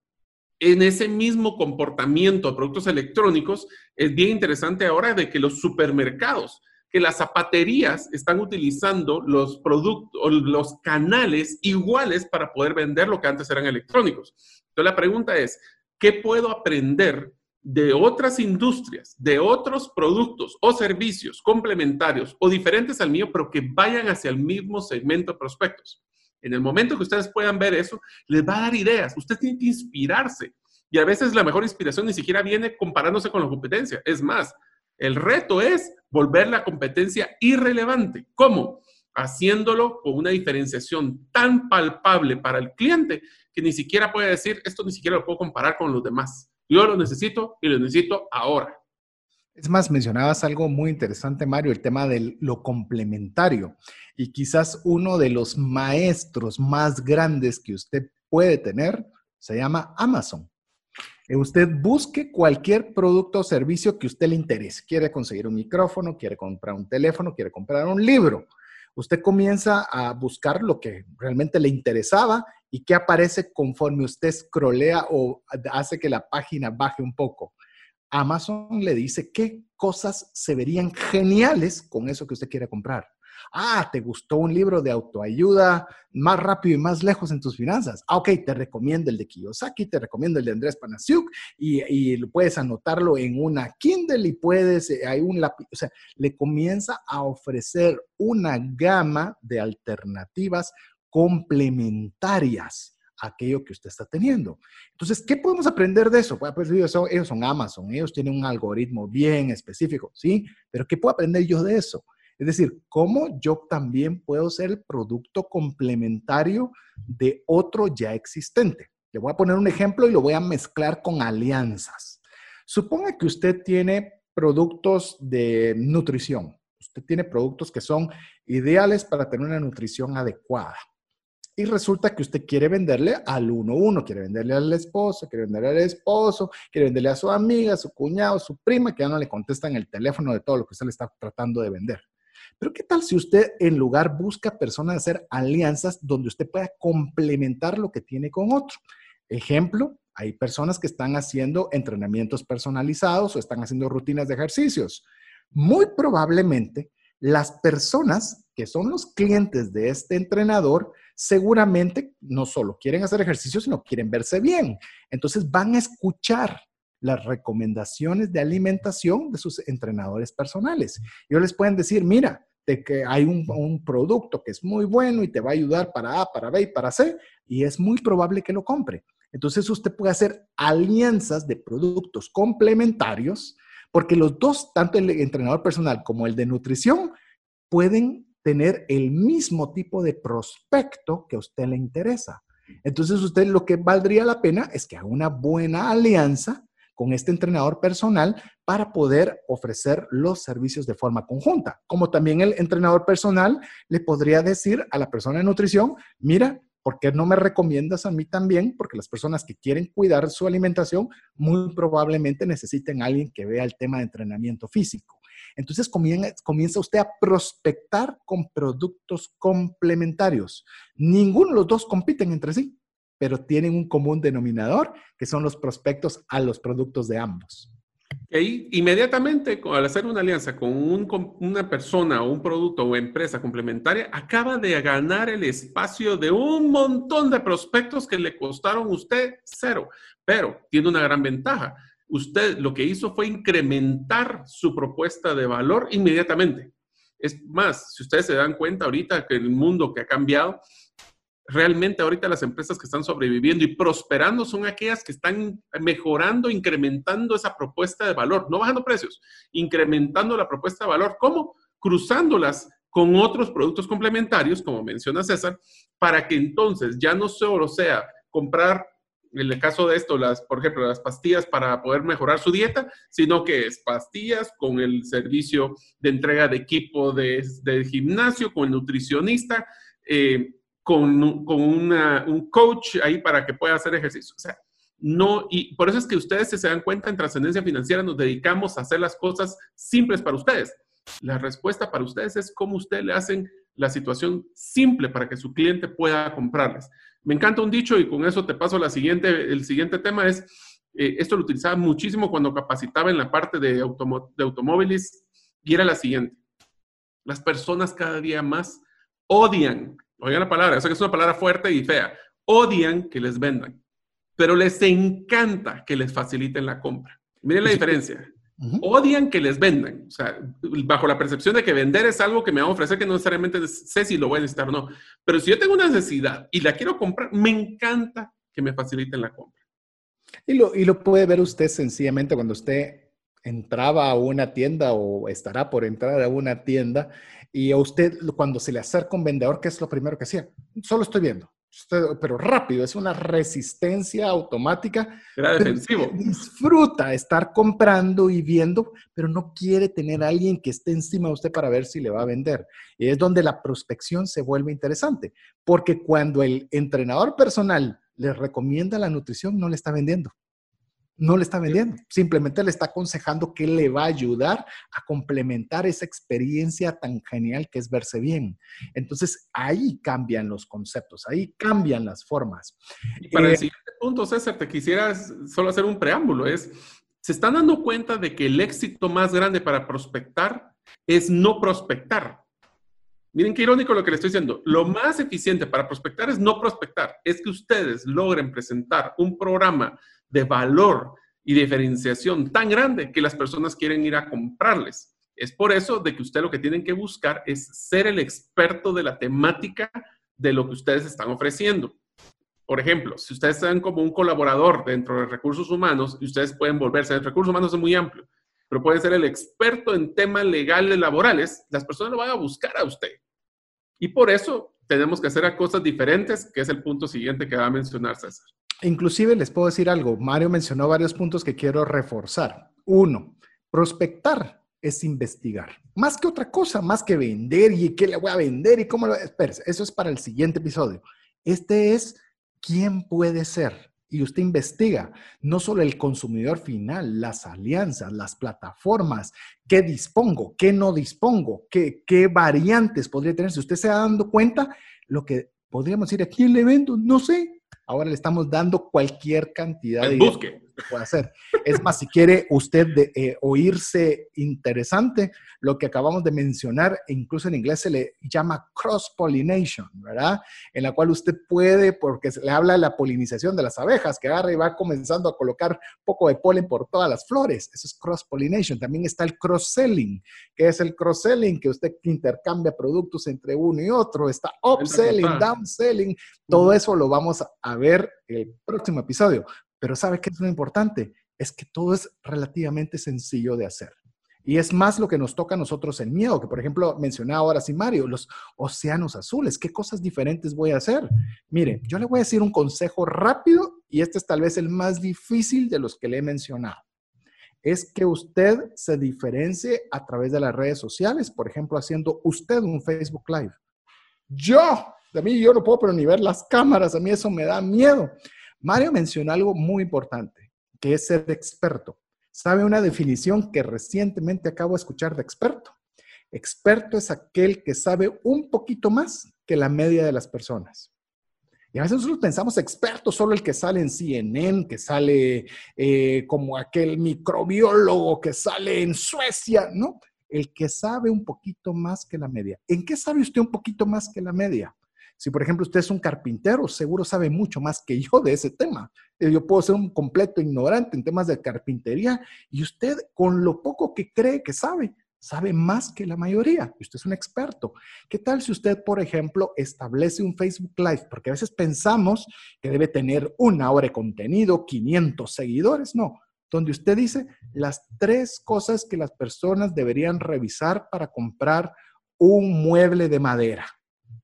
en ese mismo comportamiento de productos electrónicos, es bien interesante ahora de que los supermercados que las zapaterías están utilizando los productos, los canales iguales para poder vender lo que antes eran electrónicos. Entonces la pregunta es, ¿qué puedo aprender de otras industrias, de otros productos o servicios complementarios o diferentes al mío, pero que vayan hacia el mismo segmento de prospectos? En el momento que ustedes puedan ver eso, les va a dar ideas. Usted tiene que inspirarse. Y a veces la mejor inspiración ni siquiera viene comparándose con la competencia. Es más, el reto es volver la competencia irrelevante. ¿Cómo? Haciéndolo con una diferenciación tan palpable para el cliente que ni siquiera puede decir, esto ni siquiera lo puedo comparar con los demás. Yo lo necesito y lo necesito ahora. Es más, mencionabas algo muy interesante, Mario, el tema de lo complementario. Y quizás uno de los maestros más grandes que usted puede tener se llama Amazon. Eh, usted busque cualquier producto o servicio que usted le interese. Quiere conseguir un micrófono, quiere comprar un teléfono, quiere comprar un libro. Usted comienza a buscar lo que realmente le interesaba y qué aparece conforme usted scrollea o hace que la página baje un poco. Amazon le dice qué cosas se verían geniales con eso que usted quiere comprar. Ah, ¿te gustó un libro de autoayuda más rápido y más lejos en tus finanzas? Ah, ok, te recomiendo el de Kiyosaki, te recomiendo el de Andrés Panasiuk y, y puedes anotarlo en una Kindle y puedes, eh, hay un lápiz, o sea, le comienza a ofrecer una gama de alternativas complementarias aquello que usted está teniendo. Entonces, ¿qué podemos aprender de eso? Pues ellos son, ellos son Amazon, ellos tienen un algoritmo bien específico, ¿sí? Pero ¿qué puedo aprender yo de eso? Es decir, cómo yo también puedo ser el producto complementario de otro ya existente. Le voy a poner un ejemplo y lo voy a mezclar con alianzas. Suponga que usted tiene productos de nutrición. Usted tiene productos que son ideales para tener una nutrición adecuada. Y resulta que usted quiere venderle al uno uno, quiere venderle al esposo, quiere venderle al esposo, quiere venderle a su amiga, a su cuñado, a su prima, que ya no le contestan el teléfono de todo lo que usted le está tratando de vender. Pero ¿qué tal si usted en lugar busca personas hacer alianzas donde usted pueda complementar lo que tiene con otro? Ejemplo, hay personas que están haciendo entrenamientos personalizados o están haciendo rutinas de ejercicios. Muy probablemente las personas que son los clientes de este entrenador, seguramente no solo quieren hacer ejercicio, sino quieren verse bien. Entonces van a escuchar las recomendaciones de alimentación de sus entrenadores personales. Ellos les pueden decir, mira, que hay un, un, producto que es muy bueno y te va a ayudar para A, para B y para C, y es muy probable que lo compre. Entonces usted puede hacer alianzas de productos complementarios, porque los dos, tanto el entrenador personal como el de nutrición, pueden tener el mismo tipo de prospecto que a usted le interesa. Entonces usted lo que valdría la pena es que haga una buena alianza con este entrenador personal para poder ofrecer los servicios de forma conjunta. Como también el entrenador personal le podría decir a la persona de nutrición, mira, ¿por qué no me recomiendas a mí también? Porque las personas que quieren cuidar su alimentación muy probablemente necesiten a alguien que vea el tema de entrenamiento físico. Entonces comienza usted a prospectar con productos complementarios. Ninguno de los dos compiten entre sí pero tienen un común denominador, que son los prospectos a los productos de ambos. Y inmediatamente, al hacer una alianza con, una persona o un producto o empresa complementaria, acaba de ganar el espacio de un montón de prospectos que le costaron usted cero, pero tiene una gran ventaja. Usted lo que hizo fue incrementar su propuesta de valor inmediatamente. Es más, si ustedes se dan cuenta ahorita que el mundo que ha cambiado, realmente ahorita las empresas que están sobreviviendo y prosperando son aquellas que están mejorando, incrementando esa propuesta de valor, no bajando precios, incrementando la propuesta de valor. ¿Cómo? Cruzándolas con otros productos complementarios, como menciona César, para que entonces ya no solo sea comprar, en el caso de esto, las, por ejemplo, las pastillas para poder mejorar su dieta, sino que es pastillas con el servicio de entrega de equipo de, gimnasio, con el nutricionista, eh, con, un coach ahí para que pueda hacer ejercicio. O sea, no, y por eso es que ustedes se dan cuenta en trascendencia financiera, nos dedicamos a hacer las cosas simples para ustedes. La respuesta para ustedes es cómo ustedes le hacen la situación simple para que su cliente pueda comprarles. Me encanta un dicho y con eso te paso la siguiente, el siguiente tema es, eh, esto lo utilizaba muchísimo cuando capacitaba en la parte de, de automóviles y era la siguiente. Las personas cada día más odian oigan la palabra, sé que es una palabra fuerte y fea, odian que les vendan, pero les encanta que les faciliten la compra. Miren la diferencia. Odian que les vendan, o sea, bajo la percepción de que vender es algo que me va a ofrecer que no necesariamente sé si lo voy a necesitar o no. Pero si yo tengo una necesidad y la quiero comprar, me encanta que me faciliten la compra. Y lo, y lo puede ver usted sencillamente cuando usted entraba a una tienda o estará por entrar a una tienda y a usted, cuando se le acerca un vendedor, ¿qué es lo primero que hacía? Solo estoy viendo. pero rápido, es una resistencia automática. Era defensivo. Disfruta estar comprando y viendo, pero no quiere tener a alguien que esté encima de usted para ver si le va a vender. Y es donde la prospección se vuelve interesante, porque cuando el entrenador personal le recomienda la nutrición, no le está vendiendo no le está vendiendo, simplemente le está aconsejando que le va a ayudar a complementar esa experiencia tan genial que es verse bien. Entonces ahí cambian los conceptos, ahí cambian las formas. Y para el eh, siguiente punto, César, te quisiera solo hacer un preámbulo, es, se están dando cuenta de que el éxito más grande para prospectar es no prospectar. Miren qué irónico lo que le estoy diciendo. Lo más eficiente para prospectar es no prospectar. Es que ustedes logren presentar un programa de valor y diferenciación tan grande que las personas quieren ir a comprarles. Es por eso de que usted lo que tienen que buscar es ser el experto de la temática de lo que ustedes están ofreciendo. Por ejemplo, si ustedes están como un colaborador dentro de recursos humanos, y ustedes pueden volverse, el recursos humanos es muy amplio, pero pueden ser el experto en temas legales laborales, las personas lo van a buscar a usted. Y por eso tenemos que hacer cosas diferentes, que es el punto siguiente que va a mencionar César. Inclusive les puedo decir algo, Mario mencionó varios puntos que quiero reforzar. Uno, prospectar es investigar. Más que otra cosa, más que vender y qué le voy a vender y cómo lo... Espérese, eso es para el siguiente episodio. Este es quién puede ser. Y usted investiga no solo el consumidor final, las alianzas, las plataformas, qué dispongo, qué no dispongo, qué, qué variantes podría tener. Si usted se va dando cuenta, lo que podríamos decir, ¿a quién le vendo? No sé, Ahora le estamos dando cualquier cantidad de... Busque, puede hacer. Es más, si quiere usted de, eh, oírse interesante, lo que acabamos de mencionar, incluso en inglés se le llama cross-pollination, ¿verdad? En la cual usted puede, porque se le habla de la polinización de las abejas, que agarra y va comenzando a colocar poco de polen por todas las flores. Eso es cross-pollination. También está el cross-selling, que es el cross-selling, que usted intercambia productos entre uno y otro. Está upselling, downselling. Todo eso lo vamos a ver el próximo episodio. Pero ¿sabe qué es lo importante? Es que todo es relativamente sencillo de hacer. Y es más lo que nos toca a nosotros el miedo, que por ejemplo mencionaba ahora sí Mario, los océanos azules, ¿qué cosas diferentes voy a hacer? Mire, yo le voy a decir un consejo rápido y este es tal vez el más difícil de los que le he mencionado. Es que usted se diferencie a través de las redes sociales, por ejemplo, haciendo usted un Facebook Live. Yo, de mí yo no puedo pero ni ver las cámaras, a mí eso me da miedo. Mario mencionó algo muy importante, que es ser experto. ¿Sabe una definición que recientemente acabo de escuchar de experto? Experto es aquel que sabe un poquito más que la media de las personas. Y a veces nosotros pensamos experto solo el que sale en CNN, que sale eh, como aquel microbiólogo que sale en Suecia, ¿no? El que sabe un poquito más que la media. ¿En qué sabe usted un poquito más que la media? Si, por ejemplo, usted es un carpintero, seguro sabe mucho más que yo de ese tema. Eh, yo puedo ser un completo ignorante en temas de carpintería y usted, con lo poco que cree que sabe, sabe más que la mayoría. Usted es un experto. ¿Qué tal si usted, por ejemplo, establece un Facebook Live? Porque a veces pensamos que debe tener una hora de contenido, 500 seguidores. No, donde usted dice las tres cosas que las personas deberían revisar para comprar un mueble de madera.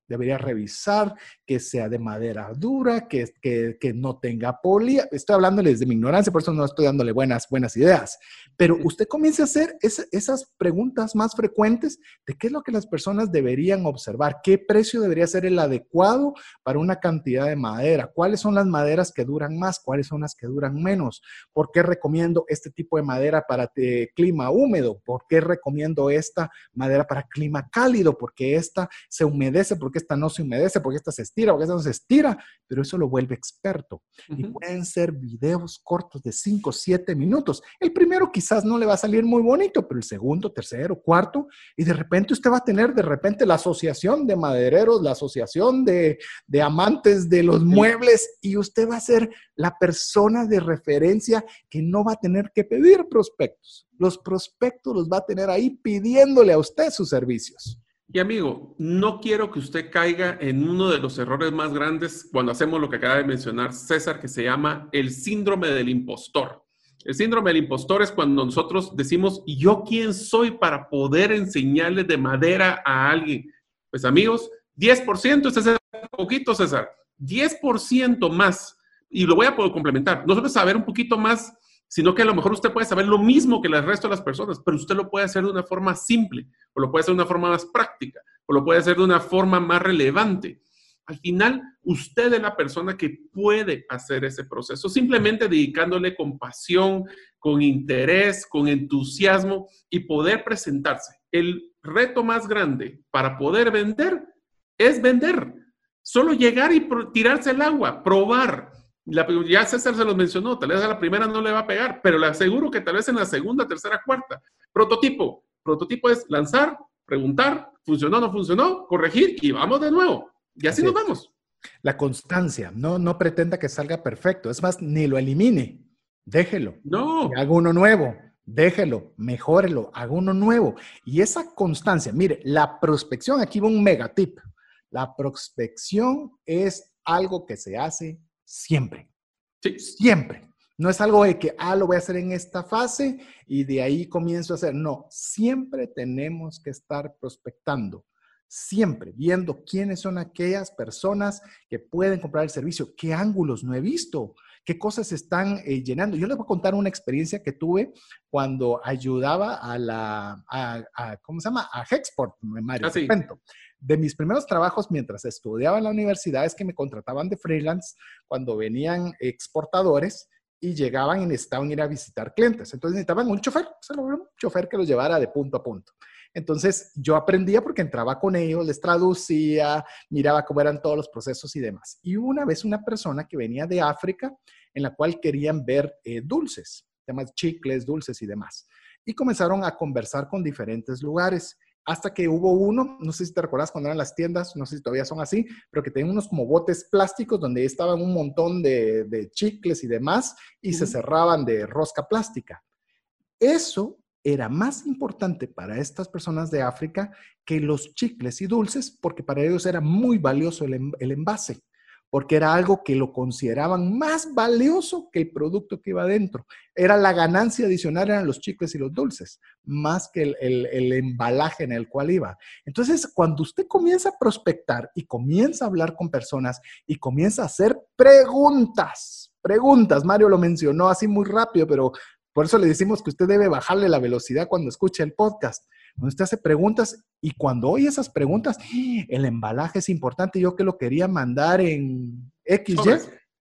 Debería revisar que sea de madera dura, que, que, no tenga poli. Estoy hablándoles de mi ignorancia, por eso no estoy dándole buenas, buenas ideas. Pero usted comience a hacer esas preguntas más frecuentes de qué es lo que las personas deberían observar, qué precio debería ser el adecuado para una cantidad de madera, cuáles son las maderas que duran más, cuáles son las que duran menos, por qué recomiendo este tipo de madera para eh, clima húmedo, por qué recomiendo esta madera para clima cálido, porque esta se humedece, porque esta no se humedece, porque esta se estira, porque esta no se estira, pero eso lo vuelve experto. Y pueden ser videos cortos de 5, 7 minutos. El primero quizás no le va a salir muy bonito, pero el segundo, tercero, cuarto, y de repente usted va a tener de repente la asociación de madereros, la asociación de, de amantes de los muebles, y usted va a ser la persona de referencia que no va a tener que pedir prospectos. Los prospectos los va a tener ahí pidiéndole a usted sus servicios. Y amigo, no quiero que usted caiga en uno de los errores más grandes cuando hacemos lo que acaba de mencionar César, que se llama el síndrome del impostor. El síndrome del impostor es cuando nosotros decimos, ¿y yo quién soy para poder enseñarle de madera a alguien? Pues amigos, 10%, este es poquito, César, 10% más. Y lo voy a poder complementar. Nosotros saber un poquito más sino que a lo mejor usted puede saber lo mismo que el resto de las personas, pero usted lo puede hacer de una forma simple, o lo puede hacer de una forma más práctica, o lo puede hacer de una forma más relevante. Al final, usted es la persona que puede hacer ese proceso, simplemente dedicándole con pasión, con interés, con entusiasmo y poder presentarse. El reto más grande para poder vender es vender. Solo llegar y tirarse el agua, probar, ya César se los mencionó, tal vez a la primera no le va a pegar, pero le aseguro que tal vez en la segunda, tercera, cuarta. Prototipo. Prototipo es lanzar, preguntar, funcionó, no funcionó, corregir y vamos de nuevo. Y así, nos vamos. La constancia, no, no pretenda que salga perfecto. Es más, ni lo elimine. Déjelo. No. Haga uno nuevo. Déjelo, mejórelo, haga uno nuevo. Y esa constancia, mire, la prospección, aquí va un mega tip. La prospección es algo que se hace siempre. Sí. Siempre. No es algo de que, ah, lo voy a hacer en esta fase y de ahí comienzo a hacer. No, siempre tenemos que estar prospectando. Siempre viendo quiénes son aquellas personas que pueden comprar el servicio, qué ángulos no he visto, qué cosas están eh, llenando. Yo les voy a contar una experiencia que tuve cuando ayudaba a la, a, ¿cómo se llama? A Hexport, Mario. Ah, de mis primeros trabajos mientras estudiaba en la universidad es que me contrataban de freelance cuando venían exportadores y llegaban y necesitaban ir a visitar clientes. Entonces necesitaban un chofer, un chofer que los llevara de punto a punto. Entonces yo aprendía porque entraba con ellos, les traducía, miraba cómo eran todos los procesos y demás. Y una vez una persona que venía de África en la cual querían ver eh, dulces, temas chicles, dulces y demás. Y comenzaron a conversar con diferentes lugares hasta que hubo uno, no sé si te recuerdas cuando eran las tiendas, no sé si todavía son así, pero que tenían unos como botes plásticos donde estaban un montón de, chicles y demás y se cerraban de rosca plástica. Eso era más importante para estas personas de África que los chicles y dulces, porque para ellos era muy valioso el, el envase porque era algo que lo consideraban más valioso que el producto que iba adentro. Era la ganancia adicional, eran los chicles y los dulces, más que el, embalaje en el cual iba. Entonces, cuando usted comienza a prospectar y comienza a hablar con personas y comienza a hacer preguntas, preguntas, Mario lo mencionó así muy rápido, pero por eso le decimos que usted debe bajarle la velocidad cuando escuche el podcast donde usted hace preguntas y cuando oye esas preguntas, el embalaje es importante. Yo que lo quería mandar en XY,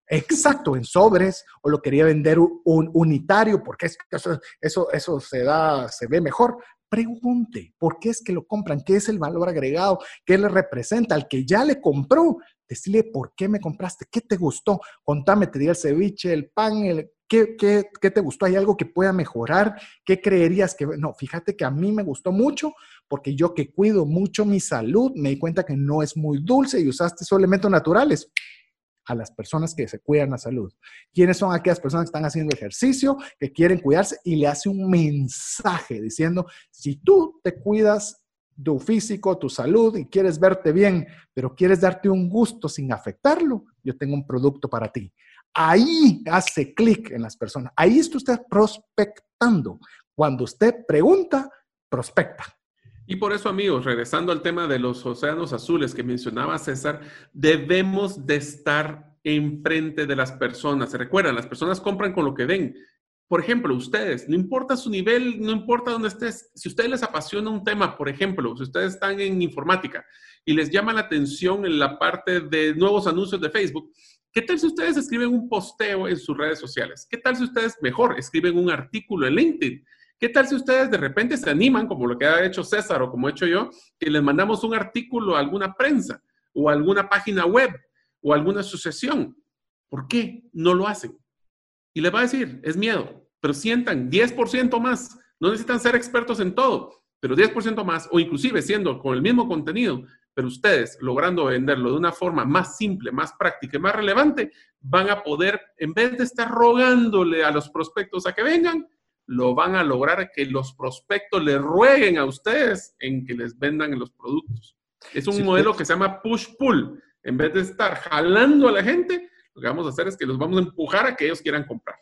exacto, en sobres, o lo quería vender un unitario, porque eso, eso, eso se da, se ve mejor. Pregunte, ¿por qué es que lo compran? ¿Qué es el valor agregado? ¿Qué le representa? Al que ya le compró, decirle por qué me compraste, qué te gustó, contame, te di el ceviche, el pan, el, ¿Qué, te gustó? ¿Hay algo que pueda mejorar? ¿Qué creerías que.? No, fíjate que a mí me gustó mucho porque yo que cuido mucho mi salud, me di cuenta que no es muy dulce y usaste esos elementos naturales a las personas que se cuidan la salud. ¿Quiénes son aquellas personas que están haciendo ejercicio, que quieren cuidarse y le hace un mensaje diciendo, si tú te cuidas tu físico, tu salud y quieres verte bien, pero quieres darte un gusto sin afectarlo, yo tengo un producto para ti ahí hace clic en las personas. Ahí está usted prospectando. Cuando usted pregunta, prospecta. Y por eso, amigos, regresando al tema de los océanos azules que mencionaba César, debemos de estar enfrente de las personas. Se recuerdan, las personas compran con lo que ven. Por ejemplo, ustedes, no importa su nivel, no importa dónde estés, si a ustedes les apasiona un tema, por ejemplo, si ustedes están en informática y les llama la atención en la parte de nuevos anuncios de Facebook, ¿Qué tal si ustedes escriben un posteo en sus redes sociales? ¿Qué tal si ustedes mejor escriben un artículo en LinkedIn? ¿Qué tal si ustedes de repente se animan, como lo que ha hecho César o como he hecho yo, que les mandamos un artículo a alguna prensa o a alguna página web o a alguna asociación? ¿Por qué no lo hacen? Y les va a decir, es miedo, pero sientan 10% más. No necesitan ser expertos en todo, pero 10% más o inclusive siendo con el mismo contenido, pero ustedes logrando venderlo de una forma más simple, más práctica y más relevante, van a poder, en vez de estar rogándole a los prospectos a que vengan, lo van a lograr que los prospectos le rueguen a ustedes en que les vendan los productos. Es un modelo que se llama push-pull. En vez de estar jalando a la gente, lo que vamos a hacer es que los vamos a empujar a que ellos quieran comprar.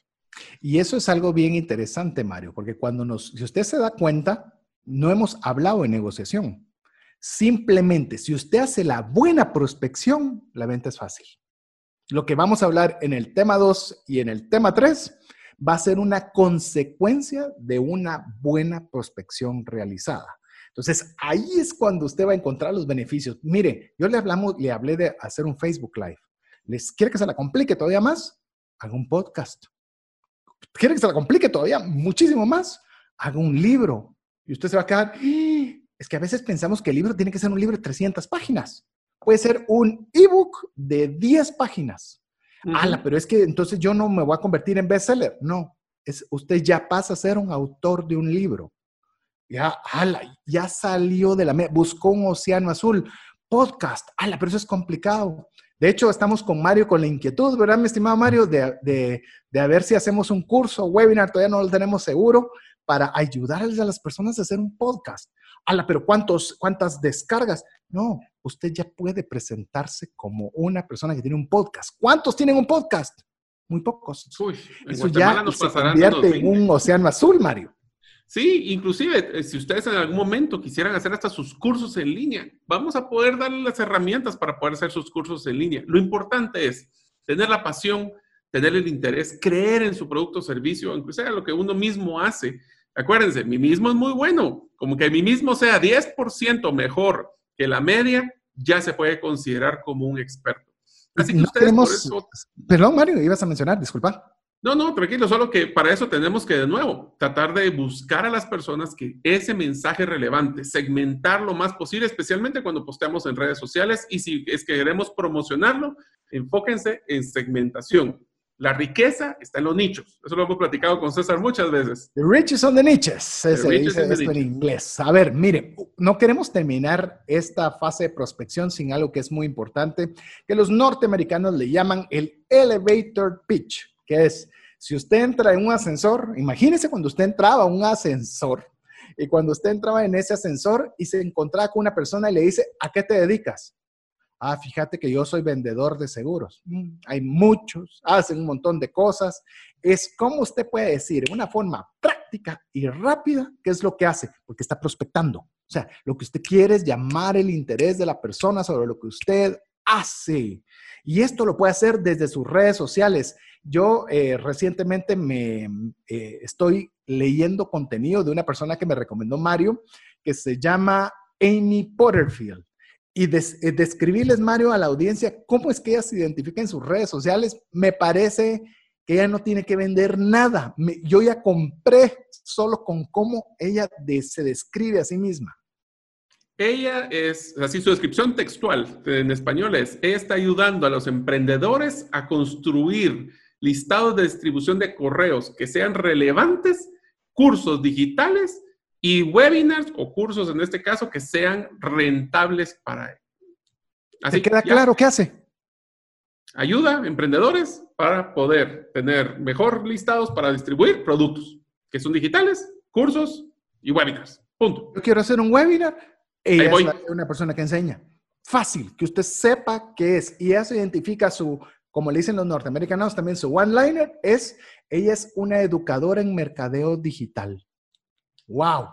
Y eso es algo bien interesante, Mario, porque cuando nos, si usted se da cuenta, no hemos hablado de negociación. Simplemente, si usted hace la buena prospección, la venta es fácil. Lo que vamos a hablar en el tema 2 y en el tema 3 va a ser una consecuencia de una buena prospección realizada. Entonces, ahí es cuando usted va a encontrar los beneficios. Mire, yo le, hablamos, le hablé de hacer un Facebook Live. ¿Les quiere que se la complique todavía más? Haga un podcast. ¿Quiere que se la complique todavía muchísimo más? Haga un libro. Y usted se va a quedar, es que a veces pensamos que el libro tiene que ser un libro de 300 páginas. Puede ser un ebook de 10 páginas. Ala, pero es que entonces yo no me voy a convertir en bestseller. No, es, usted ya pasa a ser un autor de un libro. Ya, ala, ya salió de la... Buscó un océano azul. Podcast. Ala, pero eso es complicado. De hecho, estamos con Mario con la inquietud, ¿verdad, mi estimado Mario? De, de, de a ver si hacemos un curso, webinar, todavía no lo tenemos seguro, para ayudarles a las personas a hacer un podcast ala, pero ¿cuántos, ¿cuántas descargas? No, usted ya puede presentarse como una persona que tiene un podcast. ¿Cuántos tienen un podcast? Muy pocos. Uy, Eso ya se convierte en un océano azul, Mario. Sí, inclusive eh, si ustedes en algún momento quisieran hacer hasta sus cursos en línea, vamos a poder darle las herramientas para poder hacer sus cursos en línea. Lo importante es tener la pasión, tener el interés, creer en su producto o servicio, inclusive lo que uno mismo hace Acuérdense, mi mismo es muy bueno. Como que mi mismo sea 10% mejor que la media, ya se puede considerar como un experto. Así que ustedes por eso... Perdón, Mario, ibas a mencionar, disculpa. No, no, tranquilo, solo que para eso tenemos que de nuevo tratar de buscar a las personas que ese mensaje relevante, segmentar lo más posible, especialmente cuando posteamos en redes sociales y si es que queremos promocionarlo, enfóquense en segmentación. La riqueza está en los nichos. Eso lo hemos platicado con César muchas veces. The riches on the niches. Ese dice esto en inglés. A ver, mire, no queremos terminar esta fase de prospección sin algo que es muy importante, que los norteamericanos le llaman el elevator pitch que es, si usted entra en un ascensor, imagínese cuando usted entraba a un ascensor y cuando usted entraba en ese ascensor y se encontraba con una persona y le dice, ¿a qué te dedicas? Ah, fíjate que yo soy vendedor de seguros. Mm, hay muchos, hacen un montón de cosas. Es como usted puede decir, en una forma práctica y rápida, qué es lo que hace, porque está prospectando. O sea, lo que usted quiere es llamar el interés de la persona sobre lo que usted hace. Y esto lo puede hacer desde sus redes sociales. Yo eh, recientemente me eh, estoy leyendo contenido de una persona que me recomendó Mario, que se llama Amy Potterfield. Y eh, describirles, Mario, a la audiencia cómo es que ella se identifica en sus redes sociales, me parece que ella no tiene que vender nada. yo ya compré solo con cómo ella se describe a sí misma. Ella es, así su descripción textual en español es, ella está ayudando a los emprendedores a construir listados de distribución de correos que sean relevantes, cursos digitales y webinars o cursos en este caso que sean rentables para él. Así queda claro qué hace? Ayuda a emprendedores para poder tener mejor listados para distribuir productos que son digitales, cursos y webinars. Punto. Yo quiero hacer un webinar. Ella es una persona que enseña. Fácil, que usted sepa qué es. Y eso identifica su como le dicen los norteamericanos, también su one-liner es, ella es una educadora en mercadeo digital. ¡Wow!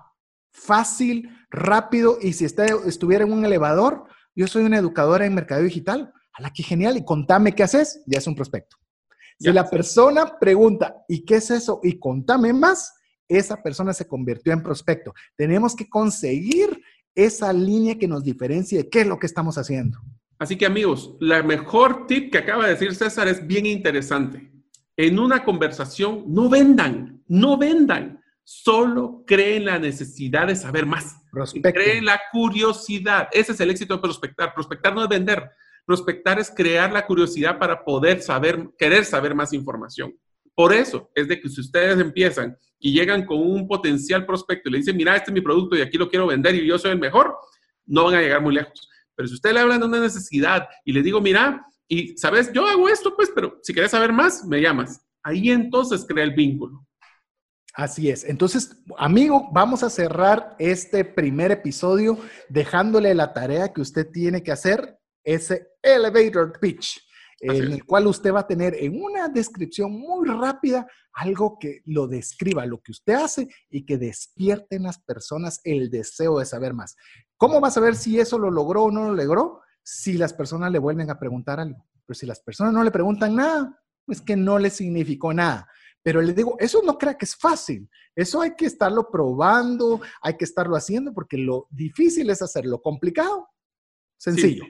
Fácil, rápido, y si estuviera en un elevador, yo soy una educadora en mercadeo digital. A la que genial, y contame qué haces, ya es un prospecto. Si la persona pregunta, ¿y qué es eso? Y contame más, esa persona se convirtió en prospecto. Tenemos que conseguir esa línea que nos diferencie de qué es lo que estamos haciendo. Así que amigos, la mejor tip que acaba de decir César es bien interesante. En una conversación, no vendan, no vendan. Solo creen la necesidad de saber más. Creen la curiosidad. Ese es el éxito de prospectar. Prospectar no es vender. Prospectar es crear la curiosidad para poder saber, querer saber más información. Por eso es de que si ustedes empiezan y llegan con un potencial prospecto y le dicen, mira, este es mi producto y aquí lo quiero vender y yo soy el mejor, no van a llegar muy lejos. Pero si usted le habla de una necesidad y le digo, mira, y sabes, yo hago esto, pues, pero si quieres saber más, me llamas. Ahí entonces crea el vínculo. Así es. Entonces, amigo, vamos a cerrar este primer episodio dejándole la tarea que usted tiene que hacer, ese elevator pitch en el cual usted va a tener en una descripción muy rápida algo que lo describa, lo que usted hace y que despierte en las personas el deseo de saber más. ¿Cómo va a saber si eso lo logró o no lo logró? Si las personas le vuelven a preguntar algo. Pero si las personas no le preguntan nada, es que no le significó nada. Pero le digo, eso no crea que es fácil. Eso hay que estarlo probando, hay que estarlo haciendo, porque lo difícil es hacerlo complicado. Sencillo.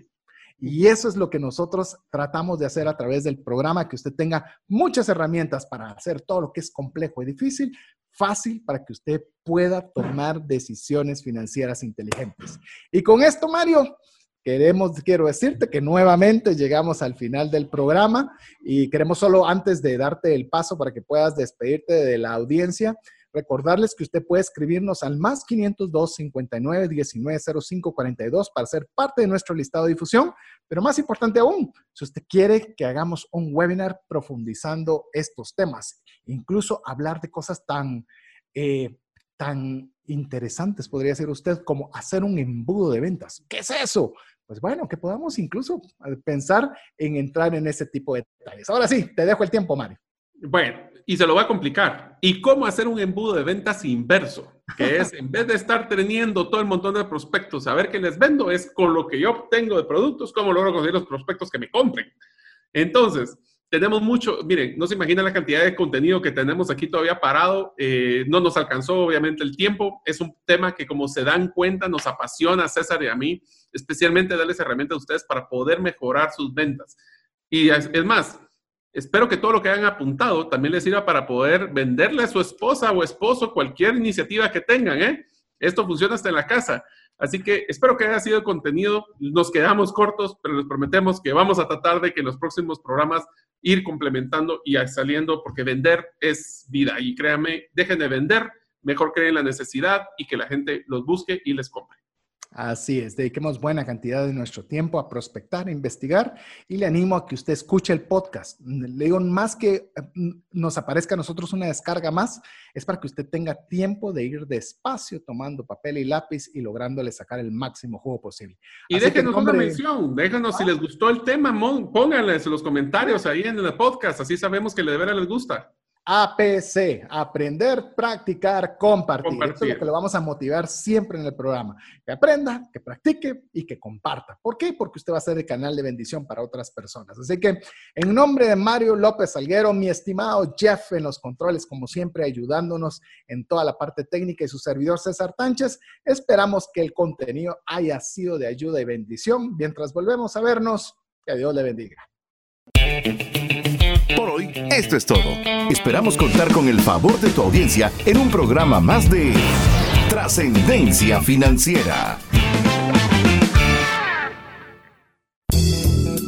Y eso es lo que nosotros tratamos de hacer a través del programa, que usted tenga muchas herramientas para hacer todo lo que es complejo y difícil, fácil para que usted pueda tomar decisiones financieras inteligentes. Y con esto, Mario, queremos, quiero decirte que nuevamente llegamos al final del programa y queremos solo antes de darte el paso para que puedas despedirte de la audiencia, Recordarles que usted puede escribirnos al más 502 59 19 05 42 para ser parte de nuestro listado de difusión. Pero más importante aún, si usted quiere que hagamos un webinar profundizando estos temas, incluso hablar de cosas tan, eh, tan interesantes, podría ser usted, como hacer un embudo de ventas. ¿Qué es eso? Pues bueno, que podamos incluso eh, pensar en entrar en ese tipo de detalles. Ahora sí, te dejo el tiempo, Mario. Bueno, y se lo va a complicar. ¿Y cómo hacer un embudo de ventas inverso? Que es, en vez de estar teniendo todo el montón de prospectos, a ver qué les vendo, es con lo que yo obtengo de productos, cómo logro conseguir los prospectos que me compren. Entonces, tenemos mucho, miren, no se imagina la cantidad de contenido que tenemos aquí todavía parado. Eh, no nos alcanzó, obviamente, el tiempo. Es un tema que, como se dan cuenta, nos apasiona a César y a mí, especialmente darles herramientas a ustedes para poder mejorar sus ventas. Y es más, Espero que todo lo que hayan apuntado también les sirva para poder venderle a su esposa o esposo cualquier iniciativa que tengan. ¿eh? Esto funciona hasta en la casa. Así que espero que haya sido el contenido. Nos quedamos cortos, pero les prometemos que vamos a tratar de que en los próximos programas ir complementando y saliendo, porque vender es vida. Y créanme, dejen de vender, mejor creen la necesidad y que la gente los busque y les compre. Así es, dediquemos buena cantidad de nuestro tiempo a prospectar, a investigar y le animo a que usted escuche el podcast. Le digo, más que eh, nos aparezca a nosotros una descarga más, es para que usted tenga tiempo de ir despacio tomando papel y lápiz y lográndole sacar el máximo juego posible. Y déjenos una mención, déjanos si les gustó el tema, pónganles los comentarios ahí en el podcast, así sabemos que de veras les gusta. APC, aprender, practicar, compartir. Eso es lo que le vamos a motivar siempre en el programa. Que aprenda, que practique y que comparta. ¿Por qué? Porque usted va a ser el canal de bendición para otras personas. Así que en nombre de Mario López Alguero, mi estimado Jeff en los controles, como siempre, ayudándonos en toda la parte técnica y su servidor César Tánchez, esperamos que el contenido haya sido de ayuda y bendición. Mientras volvemos a vernos, que Dios le bendiga. Por hoy, esto es todo. Esperamos contar con el favor de tu audiencia en un programa más de Trascendencia Financiera.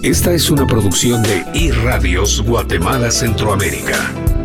Esta es una producción de iRadios Guatemala Centroamérica.